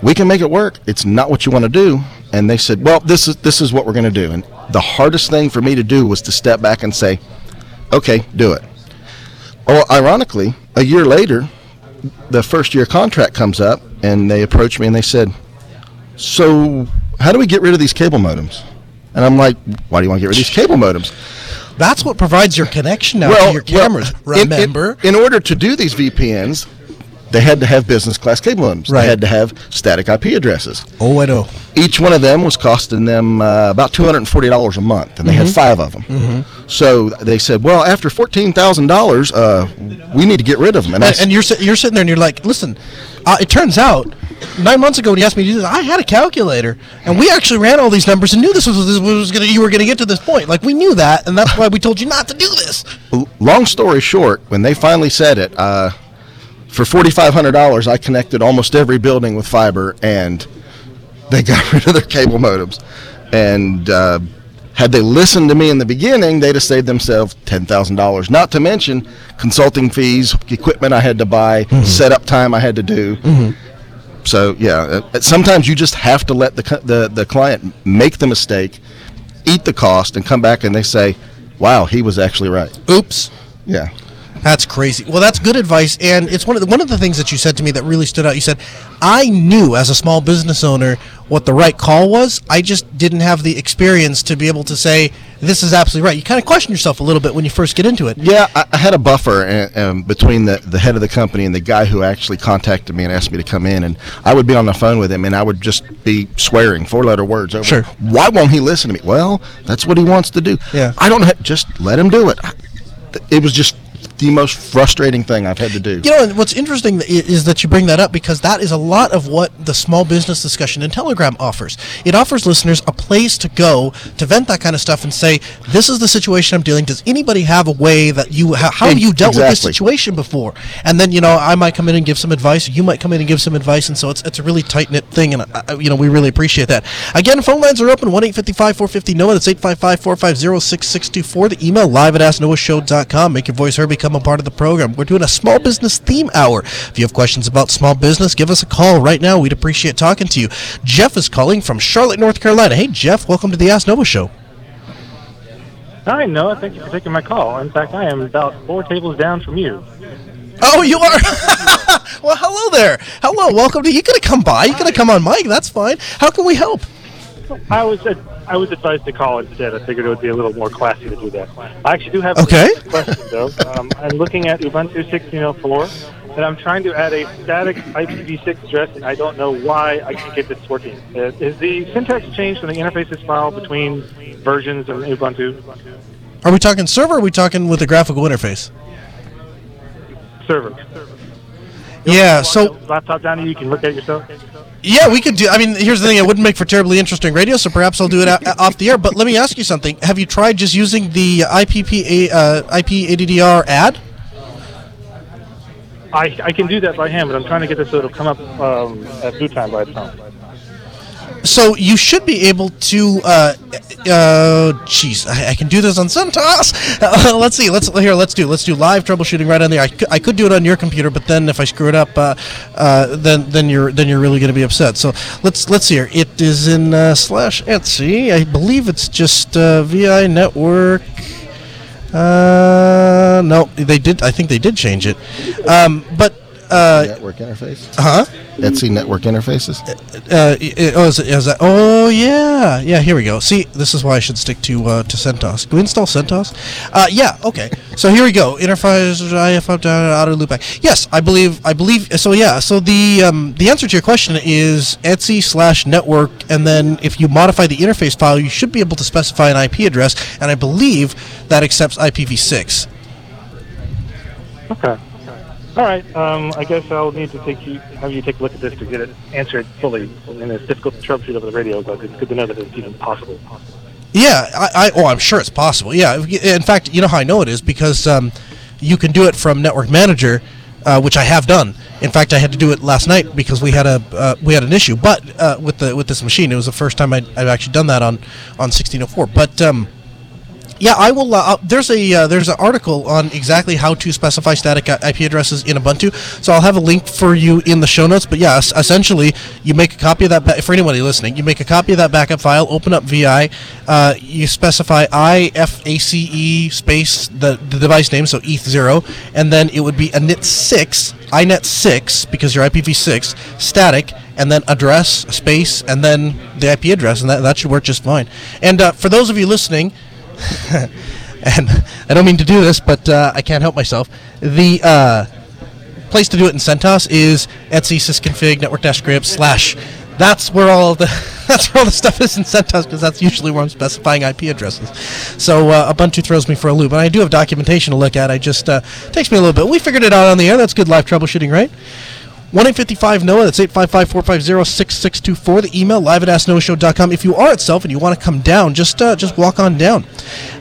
we can make it work. It's not what you want to do. And they said, well, this is this is what we're going to do. And the hardest thing for me to do was to step back and say, okay, do it. Well, ironically, a year later, the first year contract comes up, and they approach me and they said, so how do we get rid of these cable modems? And I'm like, why do you want to get rid of these cable modems? That's what provides your connection now to your cameras. in- in- remember? in, order to do these VPNs, they had to have business class cable modems. Right. They had to have static IP addresses. oh, I know. Each one of them was costing them uh, about two hundred and forty dollars a month, and they Mm-hmm. had five of them. So they said, "Well, after fourteen thousand dollars, uh, we need to get rid of them." And, And, and you're you're sitting there and you're like, listen, uh, it turns out nine months ago when he asked me to do this, I had a calculator and we actually ran all these numbers and knew this was, this was gonna you were gonna get to this point. Like we knew that, and that's why we told you not to do this. Long story short, when they finally said it, uh, for forty five hundred dollars, I connected almost every building with fiber, and they got rid of their cable modems. And uh, had they listened to me in the beginning, they'd have saved themselves ten thousand dollars. Not to mention consulting fees, equipment I had to buy, setup time I had to do. So yeah, uh, sometimes you just have to let the the the client make the mistake, eat the cost, and come back and they say, "Wow, he was actually right." Oops. Yeah. That's crazy. Well, that's good advice, and it's one of the, one of the things that you said to me that really stood out. You said, "I knew as a small business owner what the right call was. I just didn't have the experience to be able to say this is absolutely right." You kind of question yourself a little bit when you first get into it. Yeah, I, I had a buffer uh, um, between the, the head of the company and the guy who actually contacted me and asked me to come in. And I would be on the phone with him and I would just be swearing four letter words over. Sure. Why won't he listen to me? Well, that's what he wants to do. Yeah. I don't just let him do it. It was just the most frustrating thing I've had to do. You know, and what's interesting is that you bring that up because that is a lot of what the small business discussion in Telegram offers. It offers listeners a place to go to vent that kind of stuff and say, "This is the situation I'm dealing. Does anybody have a way that you how have you dealt with this situation before?" And then you know, I might come in and give some advice. You might come in and give some advice, and so it's it's a really tight knit thing, and uh, you know, we really appreciate that. Again, phone lines are open one eight fifty five four fifty Noah. That's 855-450-6624. The email live at asknoahshow.com. Make your voice heard. Become a part of the program. We're doing a small business theme hour. If you have questions about small business, give us a call right now. We'd appreciate talking to you. Jeff is calling from Charlotte, North Carolina. Hey, Jeff, welcome to the Ask Noah Show. Hi, Noah. Thank you for taking my call. In fact, I am about four tables down from you. Oh, you are? well, hello there. Hello, welcome to. You could have come by. You could have come on mic. That's fine. How can we help? I was uh, I was advised to call instead. I figured it would be a little more classy to do that. I actually do have Okay. a question though. Um, I'm looking at Ubuntu 16.04, and I'm trying to add a static IPv6 address, and I don't know why I can't get this working. Uh, is the syntax changed when the interfaces file between versions of Ubuntu Are we talking server? Or are we talking with a graphical interface? server? Yeah. So laptop down you, you can look at yourself. Yeah, we could do. I mean, here's the thing. It wouldn't make for terribly interesting radio, so perhaps I'll do it o- off the air. But let me ask you something. Have you tried just using the IPP uh, IP ADDR ad? I, I can do that by hand, but I'm trying to get this so it'll come up um, at boot time by its own. So you should be able to. Uh, uh, jeez, I, I can do this on CentOS. Uh, let's see. Let's here. Let's do. Let's do live troubleshooting right on there. I could, I could do it on your computer, but then if I screw it up, uh, uh, then then you're then you're really going to be upset. So let's let's see here. It is in uh, slash etc. I believe it's just uh, VI Network. Uh, no, they did. I think they did change it. Um, but uh, network interface. Uh huh? etc network interfaces. Uh, i- oh, is, it- is that? Oh, yeah, yeah. Here we go. See, this is why I should stick to uh, to CentOS. Can we install CentOS? Uh, yeah. Okay. So here we go. Interface IF up down outer loopback. Yes, I believe. I believe. So yeah. So the um, the answer to your question is etc slash network, and then if you modify the interface file, you should be able to specify an IP address, and I believe that accepts IPv6. Okay. All right. Um, I guess I'll need to take you, have you take a look at this to get it answered fully. And it's difficult to troubleshoot over the radio, but it's good to know that it's even possible. Yeah, I, I oh, I'm sure it's possible. Yeah, in fact, you know how I know it is because um, you can do it from Network Manager. uh, which I have done. In fact, I had to do it last night because we had a uh, we had an issue. But uh, with the with this machine, it was the first time I'd, I've actually done that on on 1604. But um, yeah, I will. Uh, uh, there's a uh, there's an article on exactly how to specify static IP addresses in Ubuntu. So I'll have a link for you in the show notes. But yeah, es- essentially, you make a copy of that. Ba- for anybody listening, you make a copy of that backup file. Open up VI. Uh, you specify IFACE space the, the device name, so ETH0, and then it would be a NIT six, iNet six, because you're IPv6 static, and then address space, and then the IP address, and that that should work just fine. And uh, for those of you listening and I don't mean to do this, but uh, I can't help myself. The uh, place to do it in CentOS is etc sysconfig network dash script slash. That's where all the that's where all the stuff is in CentOS because that's usually where I'm specifying IP addresses. So uh, Ubuntu throws me for a loop, and I do have documentation to look at. I just uh, takes me a little bit. We figured it out on the air. That's good live troubleshooting, right? 1 855 NOAH, that's 855 450 6624. The email live at asknoahshow.com. If you are at SELF and you want to come down, just uh, just walk on down.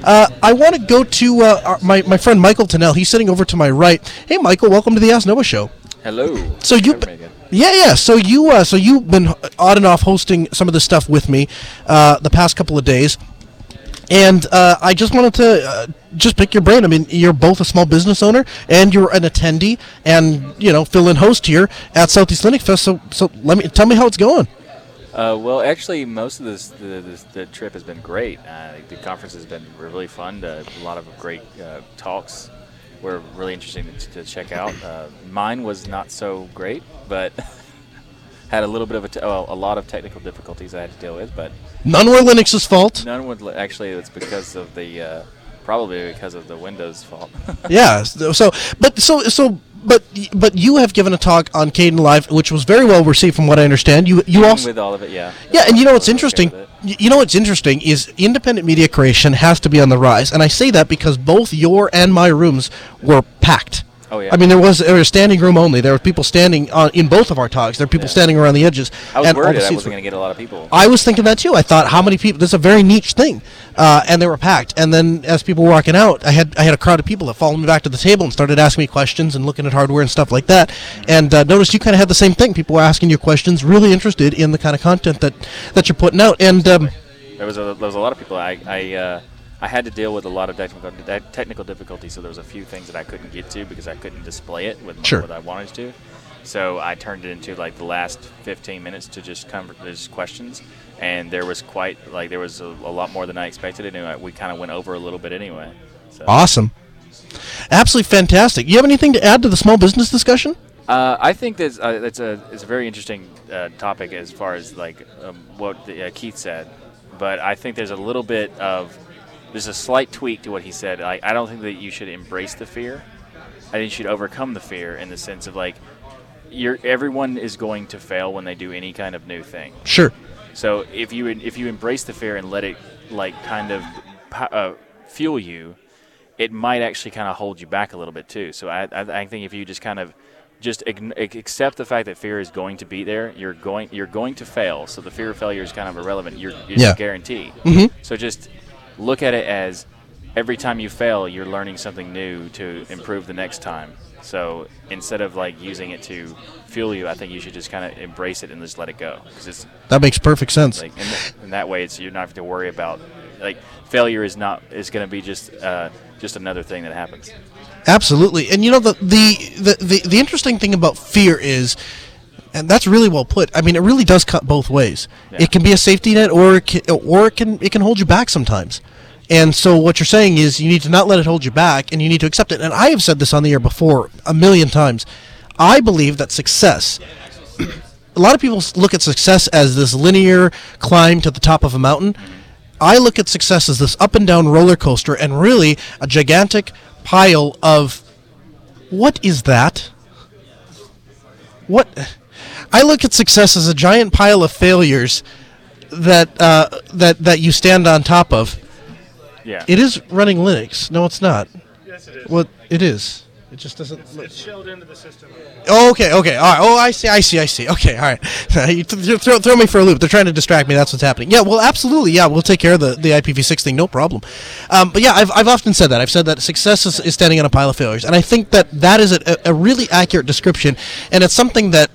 Uh, I want to go to uh, our, my, my friend Michael Tunnell. He's sitting over to my right. Hey, Michael, welcome to the Ask Noah Show. Hello. So you, yeah, yeah. So you, uh, so you've been on and off hosting some of this stuff with me uh, the past couple of days, and uh, I just wanted to uh, just pick your brain. I mean, you're both a small business owner and you're an attendee, and you know, fill-in host here at Southeast Linux Fest. So, so let me tell me how it's going. Uh, well, actually, most of this the, the trip has been great. Uh, the conference has been really fun. Uh, a lot of great uh, talks were really interesting to, to check out. Mine was not so great, but had a little bit of a, t- well, a lot of technical difficulties I had to deal with. But None were Linux's fault. none would li- actually. It's because of the uh, probably because of the Windows fault. Yeah. So, but so so. But but you have given a talk on Kdenlive, which was very well received, from what I understand. You you Even also with all of it, yeah. Yeah, and you know what's okay interesting? with it. y- You know what's interesting is independent media creation has to be on the rise, and I say that because both your and my rooms were packed. Oh, yeah. I mean, there was there was standing room only. There were people standing on, in both of our talks. There were people Yeah. standing around the edges. I was and worried that I wasn't going to get a lot of people. I was thinking that too. I thought, how many people? This is a very niche thing, uh, and they were packed. And then as people were walking out, I had I had a crowd of people that followed me back to the table and started asking me questions and looking at hardware and stuff like that. And uh, noticed you kind of had the same thing. People were asking you questions, really interested in the kind of content that that you're putting out. And um, There was a, there was a lot of people. I I, uh, I had to deal with a lot of technical technical difficulties. So there was a few things that I couldn't get to because I couldn't display it with Sure. what I wanted to. So I turned it into like the last 15 minutes to just come just questions, and there was quite like there was a, a lot more than I expected, and uh, we kind of went over a little bit anyway. So. awesome, absolutely fantastic. You have anything to add to the small business discussion? Uh, I think that's uh, that's a it's a very interesting uh, topic as far as like um, what the, uh, Keith said, but I think there's a little bit of there's a slight tweak to what he said. I, I don't think that you should embrace the fear. I think you should overcome the fear in the sense of like you're everyone is going to fail when they do any kind of new thing. Sure. So if you if you embrace the fear and let it like kind of uh, fuel you, it might actually kind of hold you back a little bit too. So I, I, think if you just kind of just accept the fact that fear is going to be there, you're going you're going to fail. So the fear of failure is kind of irrelevant. You're it's Yeah. a guarantee. Mhm. So just look at it as every time you fail, you're learning something new to improve the next time. So instead of like using it to fuel you, I think you should just kind of embrace it and just let it go because it's That makes perfect sense. like in, th- in that way, it's you're not have to worry about like failure is not is going to be just uh, just another thing that happens. Absolutely, and you know the, the the the the interesting thing about fear is, and that's really well put. I mean, it really does cut both ways. Yeah. It can be a safety net, or it can, or it can it can hold you back sometimes. And so what you're saying is you need to not let it hold you back, and you need to accept it. And I have said this on the air before a million times. I believe that success. a lot of people look at success as this linear climb to the top of a mountain. I look at success as this up and down roller coaster, and really a gigantic pile of what is that? What? I look at success as a giant pile of failures that uh, that that you stand on top of. Yeah. It is running Linux. No, it's not. Yes, it is. Well, it is. It just doesn't. It's shelled into the system. Oh, okay, okay, all right. Oh, I see, I see, I see. Okay, all right. you th- throw, throw me for a loop. They're trying to distract me. That's what's happening. Yeah, well, absolutely. Yeah, we'll take care of the, the IPv6 thing, no problem. Um, but yeah, I've, I've often said that. I've said that success is, is standing on a pile of failures, and I think that that is a, a really accurate description, and it's something that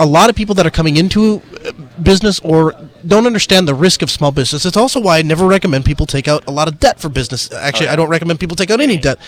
a lot of people that are coming into uh, business or don't understand the risk of small business. It's also why I never recommend people take out a lot of debt for business. Actually, I don't recommend people take out any debt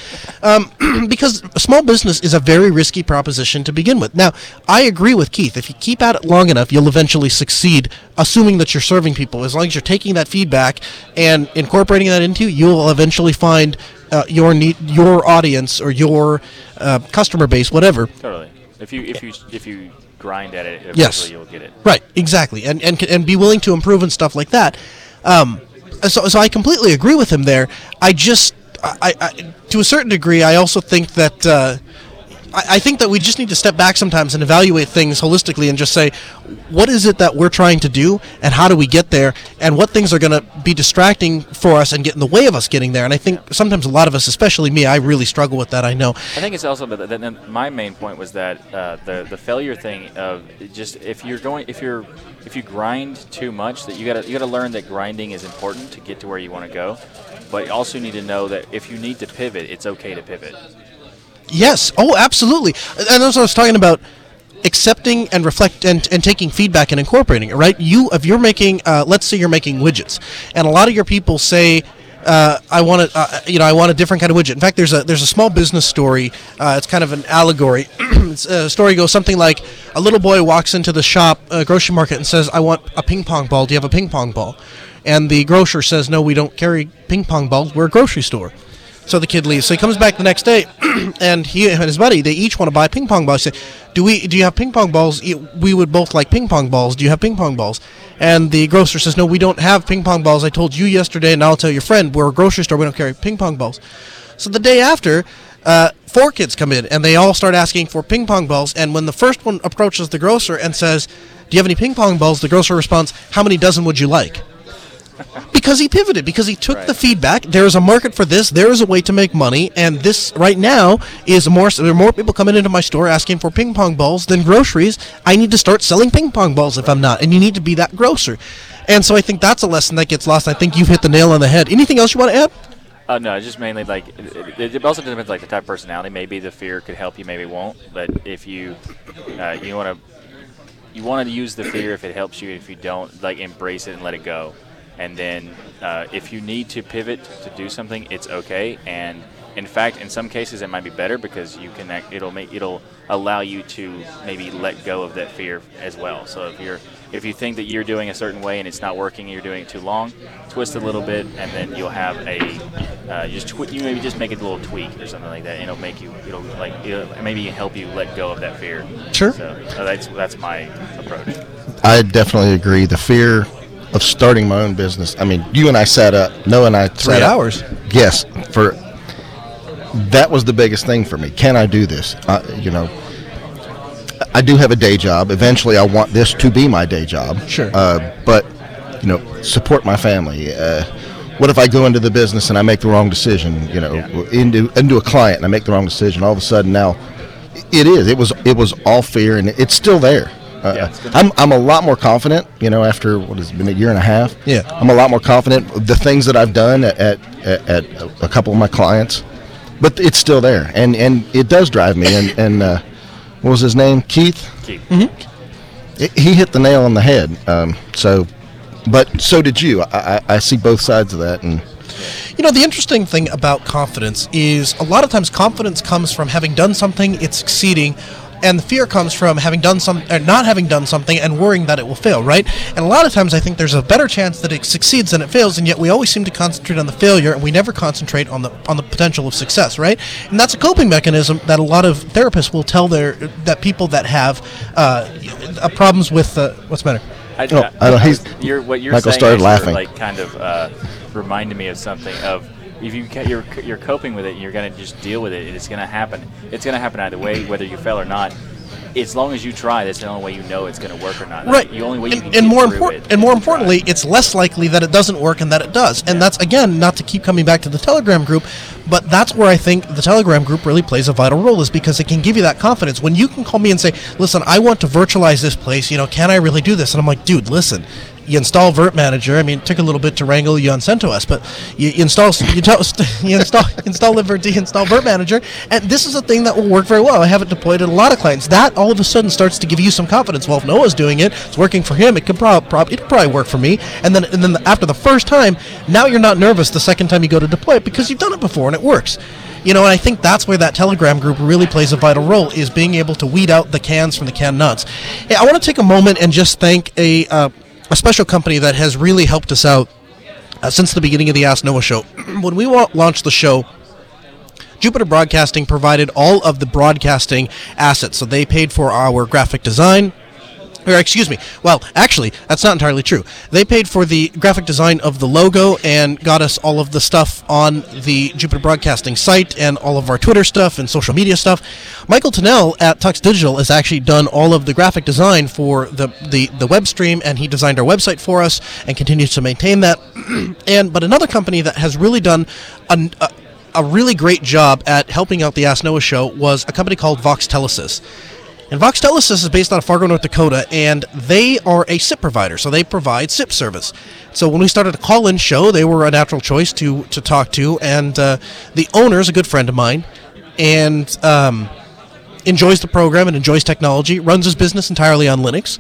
um, because small business is a very risky proposition to begin with. Now, I agree with Keith. If you keep at it long enough, you'll eventually succeed, assuming that you're serving people. As long as you're taking that feedback and incorporating that into, you'll eventually find uh, your need, your audience or your uh, customer base, whatever, Totally. If you if you if you grind at it, eventually Yes. you'll get it. Right, exactly, and and and be willing to improve and stuff like that. Um, so so I completely agree with him there. I just I, I to a certain degree I also think that. Uh, I think that we just need to step back sometimes and evaluate things holistically and just say, what is it that we're trying to do and how do we get there and what things are going to be distracting for us and get in the way of us getting there. And I think sometimes a lot of us, especially me, I really struggle with that. I know. I think it's also that, that my main point was that uh, the the failure thing of just if you're going if you're if you grind too much that you gotta you gotta learn that grinding is important to get to where you want to go, but you also need to know that if you need to pivot, it's okay to pivot. Yes. Oh, absolutely. And that's what I was talking about. Accepting and reflect and, and taking feedback and incorporating it. Right. You if you're making, uh, let's say you're making widgets, and a lot of your people say. Uh, I want to, uh, you know, I want a different kind of widget. In fact, there's a there's a small business story. Uh, it's kind of an allegory. Uh, story goes something like: a little boy walks into the shop, uh, grocery market, and says, "I want a ping pong ball. Do you have a ping pong ball?" And the grocer says, "No, we don't carry ping pong balls. We're a grocery store." So the kid leaves. So he comes back the next day, and he and his buddy they each want to buy ping pong balls. Said, "Do we? Do you have ping pong balls? We would both like ping pong balls. Do you have ping pong balls?" And the grocer says, "No, we don't have ping pong balls. I told you yesterday, and I'll tell your friend. We're a grocery store. We don't carry ping pong balls." So the day after, uh, four kids come in, and they all start asking for ping pong balls. And when the first one approaches the grocer and says, "Do you have any ping pong balls?" the grocer responds, "How many dozen would you like?" Because he pivoted because he took the feedback. There is a market for this. There is a way to make money. And this right now is more there are more people coming into my store asking for ping pong balls than groceries. I need to start selling ping pong balls if i'm not. And you need to be that grocer. And so i think that's a lesson that gets lost. I think you've hit the nail on the head. Anything else you want to add? Uh, no, just mainly like it, it- it also depends like the type of personality. Maybe the fear could help you, maybe it won't. But if you uh, you want to you want to use the fear if it helps you. If you don't, like embrace it and let it go. And then uh, if you need to pivot to do something, it's okay. And in fact, in some cases, it might be better because you can. It'll make it'll allow you to maybe let go of that fear as well. So if you're if you think that you're doing a certain way and it's not working, and you're doing it too long, twist a little bit, and then you'll have a uh, just twi- you maybe just make it a little tweak or something like that. And it'll make you it'll like it'll maybe help you let go of that fear. Sure. So uh, that's that's my approach. I definitely agree. The fear of starting my own business. I mean, you and I sat up. Noah and I Three up- hours. Yes, for that was the biggest thing for me. Can I do this? Uh, you know, I do have a day job. Eventually, I want this to be my day job. Sure. Uh, but you know, support my family. Uh, what if I go into the business and I make the wrong decision? You know, into into a client and I make the wrong decision. All of a sudden now, it is. It was. It was all fear, and it's still there. Uh, Yeah, I'm, I'm a lot more confident, you know, after what has been a year and a half. Yeah. I'm a lot more confident the things that I've done at, at, at a couple of my clients, but it's still there, and and it does drive me. And and uh, what was his name? Keith. Keith. It- he hit the nail on the head. Um, so, but so did you. I, I, I see both sides of that, and You know, the interesting thing about confidence is a lot of times confidence comes from having done something, it's succeeding, and the fear comes from having done some, or not having done something, and worrying that it will fail, right? And a lot of times, I think there's a better chance that it succeeds than it fails, and yet we always seem to concentrate on the failure, and we never concentrate on the on the potential of success, right? And that's a coping mechanism that a lot of therapists will tell their that people that have uh, uh, problems with uh, what's the matter. I, Oh, I don't- he's- you're, what you're Michael saying started actually, laughing. like kind of uh, reminded me of something of if you ca- you're you're coping with it, you're gonna just deal with it. It's gonna happen. It's gonna happen either way, whether you fail or not. as long as you try, that's the only way you know it's going to work or not. Right. The only way you and, can and more important, and more to try. importantly, it's less likely that it doesn't work and that it does. And that's again not to keep coming back to the Telegram group, but that's where I think the Telegram group really plays a vital role is because it can give you that confidence when you can call me and say, "Listen, I want to virtualize this place. You know, can I really do this?" And I'm like, "Dude, listen." You install Virt Manager. I mean, it took a little bit to wrangle you on CentOS, but you install you, tell, you install install libvirt, install Virt Manager, and this is a thing that will work very well. I have it deployed at a lot of clients. That all of a sudden starts to give you some confidence. Well, if Noah's doing it, it's working for him. It could prob- prob- it could probably work for me. And then and then after the first time, now you're not nervous the second time you go to deploy it because you've done it before and it works. You know, and I think that's where that Telegram group really plays a vital role is being able to weed out the cans from the can nuts. Hey, I want to take a moment and just thank a uh, a special company that has really helped us out uh, since the beginning of the Ask Noah show. when we wa- launched the show, Jupiter Broadcasting provided all of the broadcasting assets. So they paid for our graphic design. Or excuse me. Well, actually, that's not entirely true. They paid for the graphic design of the logo and got us all of the stuff on the Jupiter Broadcasting site and all of our Twitter stuff and social media stuff. Michael Tunnell at Tux Digital has actually done all of the graphic design for the, the, the web stream, and he designed our website for us and continues to maintain that. and but another company that has really done a, a a really great job at helping out the Ask Noah show was a company called Vox Telesys. And Vox Telesys is based out of Fargo, North Dakota, and they are a SIP provider, so they provide SIP service. So when we started a call-in show, they were a natural choice to to talk to, and uh, the owner is a good friend of mine, and um, enjoys the program and enjoys technology. Runs his business entirely on Linux,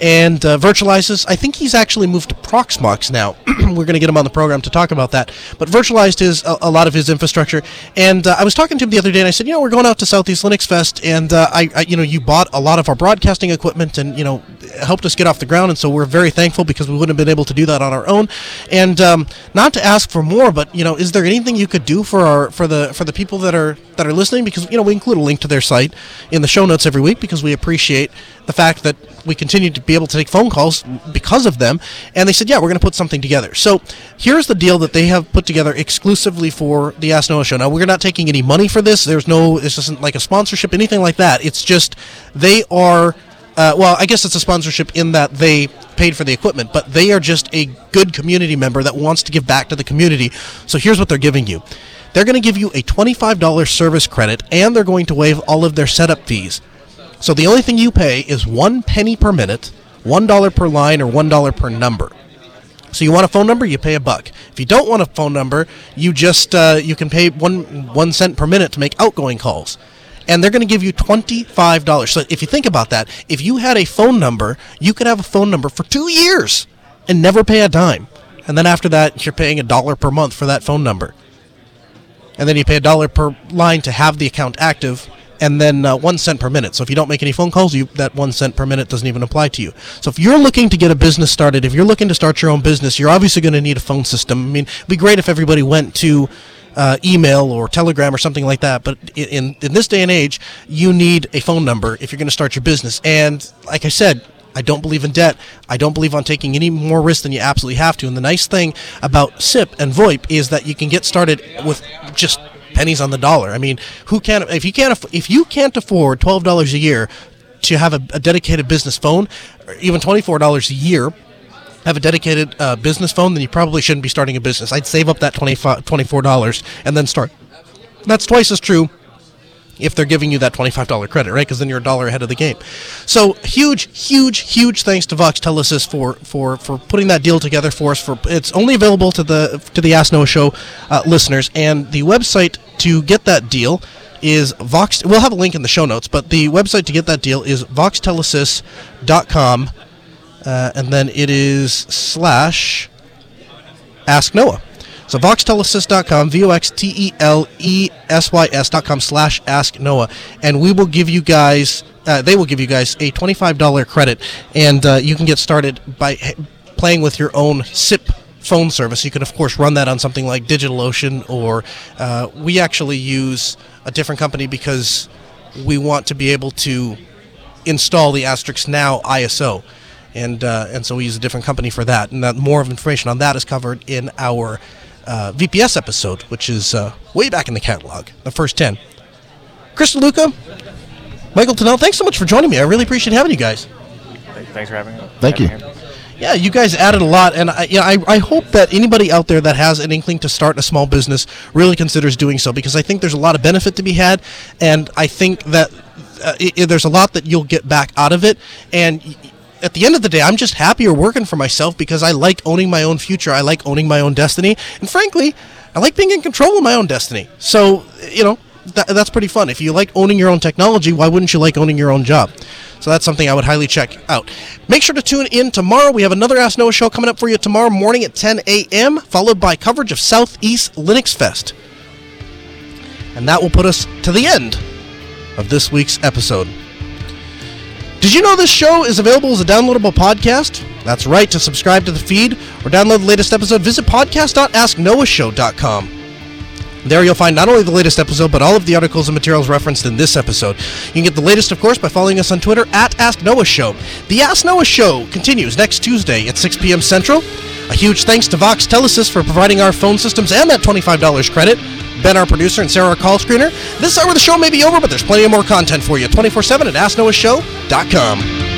and uh, virtualizes. I think he's actually moved to Proxmox now. We're going to get him on the program to talk about that. But virtualized his a, a lot of his infrastructure. And uh, I was talking to him the other day, and I said, you know, we're going out to Southeast Linux Fest, and uh, I, I, you know, you bought a lot of our broadcasting equipment, and you know, helped us get off the ground, and so we're very thankful because we wouldn't have been able to do that on our own. And um, not to ask for more, but you know, is there anything you could do for our for the for the people that are that are listening? Because you know, we include a link to their site in the show notes every week because we appreciate the fact that we continue to be able to take phone calls because of them. And they said, yeah, we're going to put something together. So here's the deal that they have put together exclusively for the Ask Noah show. Now we're not taking any money for this. There's no, this isn't like a sponsorship, anything like that. It's just they are. Uh, well, I guess it's a sponsorship in that they paid for the equipment, but they are just a good community member that wants to give back to the community. So here's what they're giving you. They're going to give you a $25 service credit, and they're going to waive all of their setup fees. So the only thing you pay is one penny per minute, one dollar per line, or one dollar per number. So you want a phone number, you pay a buck. If you don't want a phone number, you just uh, you can pay one one cent per minute to make outgoing calls, and they're going to give you twenty five dollars. So if you think about that, if you had a phone number, you could have a phone number for two years and never pay a dime, and then after that, you're paying a dollar per month for that phone number, and then you pay a dollar per line to have the account active, and then uh, one cent per minute. So if you don't make any phone calls, you that one cent per minute doesn't even apply to you. So if you're looking to get a business started, if you're looking to start your own business, you're obviously going to need a phone system. I mean, it'd be great if everybody went to uh, email or telegram or something like that. But in in this day and age, you need a phone number if you're going to start your business. And like I said. I don't believe in debt. I don't believe on taking any more risk than you absolutely have to. And the nice thing about SIP and VoIP is that you can get started with just pennies on the dollar. I mean, who can't if you can't if you can't afford twelve dollars a year to have a, a dedicated business phone, or even twenty four dollars a year, have a dedicated uh, business phone, then you probably shouldn't be starting a business. I'd save up that 25 $24 and then start. That's twice as true if they're giving you that $25 credit, right? Because then you're a dollar ahead of the game. So huge, huge, huge thanks to Vox Telesys for for for putting that deal together for us. For it's only available to the to the Ask Noah Show uh, listeners, and the website to get that deal is Vox. We'll have a link in the show notes, but the website to get that deal is voxtelesys.com, uh, and then it is slash Ask Noah. So voxtelesys.com, V-O-X-T-E-L-E-S-Y-S.com slash Ask Noah. And we will give you guys, uh, they will give you guys a $25 credit. And uh, you can get started by playing with your own SIP phone service. You can, of course, run that on something like DigitalOcean or uh, we actually use a different company because we want to be able to install the AsteriskNOW ISO, and uh, and so we use a different company for that. And that more of information on that is covered in our uh, VPS episode, which is uh, way back in the catalog, the first ten. Chris DeLuca, Michael Tunnell, thanks so much for joining me. I really appreciate having you guys. Thanks for having me. Thank you. having me here. Yeah, you guys added a lot, and I, you know, I, I hope that anybody out there that has an inkling to start a small business really considers doing so because I think there's a lot of benefit to be had, and I think that uh, i i- there's a lot that you'll get back out of it. And y- at the end of the day, I'm just happier working for myself because I like owning my own future. I like owning my own destiny, and frankly, I like being in control of my own destiny. So you know, that, that's pretty fun. If you like owning your own technology, why wouldn't you like owning your own job? So that's something I would highly check out. Make sure to tune in tomorrow. We have another Ask Noah show coming up for you tomorrow morning at 10 a.m., followed by coverage of Southeast Linux Fest. And that will put us to the end of this week's episode. Did you know this show is available as a downloadable podcast? That's right. To subscribe to the feed or download the latest episode, visit podcast.asknoahshow.com. There you'll find not only the latest episode, but all of the articles and materials referenced in this episode. You can get the latest, of course, by following us on Twitter at Ask Noah Show. The Ask Noah Show continues next Tuesday at 6 p.m. Central. A huge thanks to Vox Telesys for providing our phone systems and that $25 credit. Ben, our producer, and Sarah, our call screener. This hour of the show may be over, but there's plenty of more content for you 24 7 at AskNoahShow.com.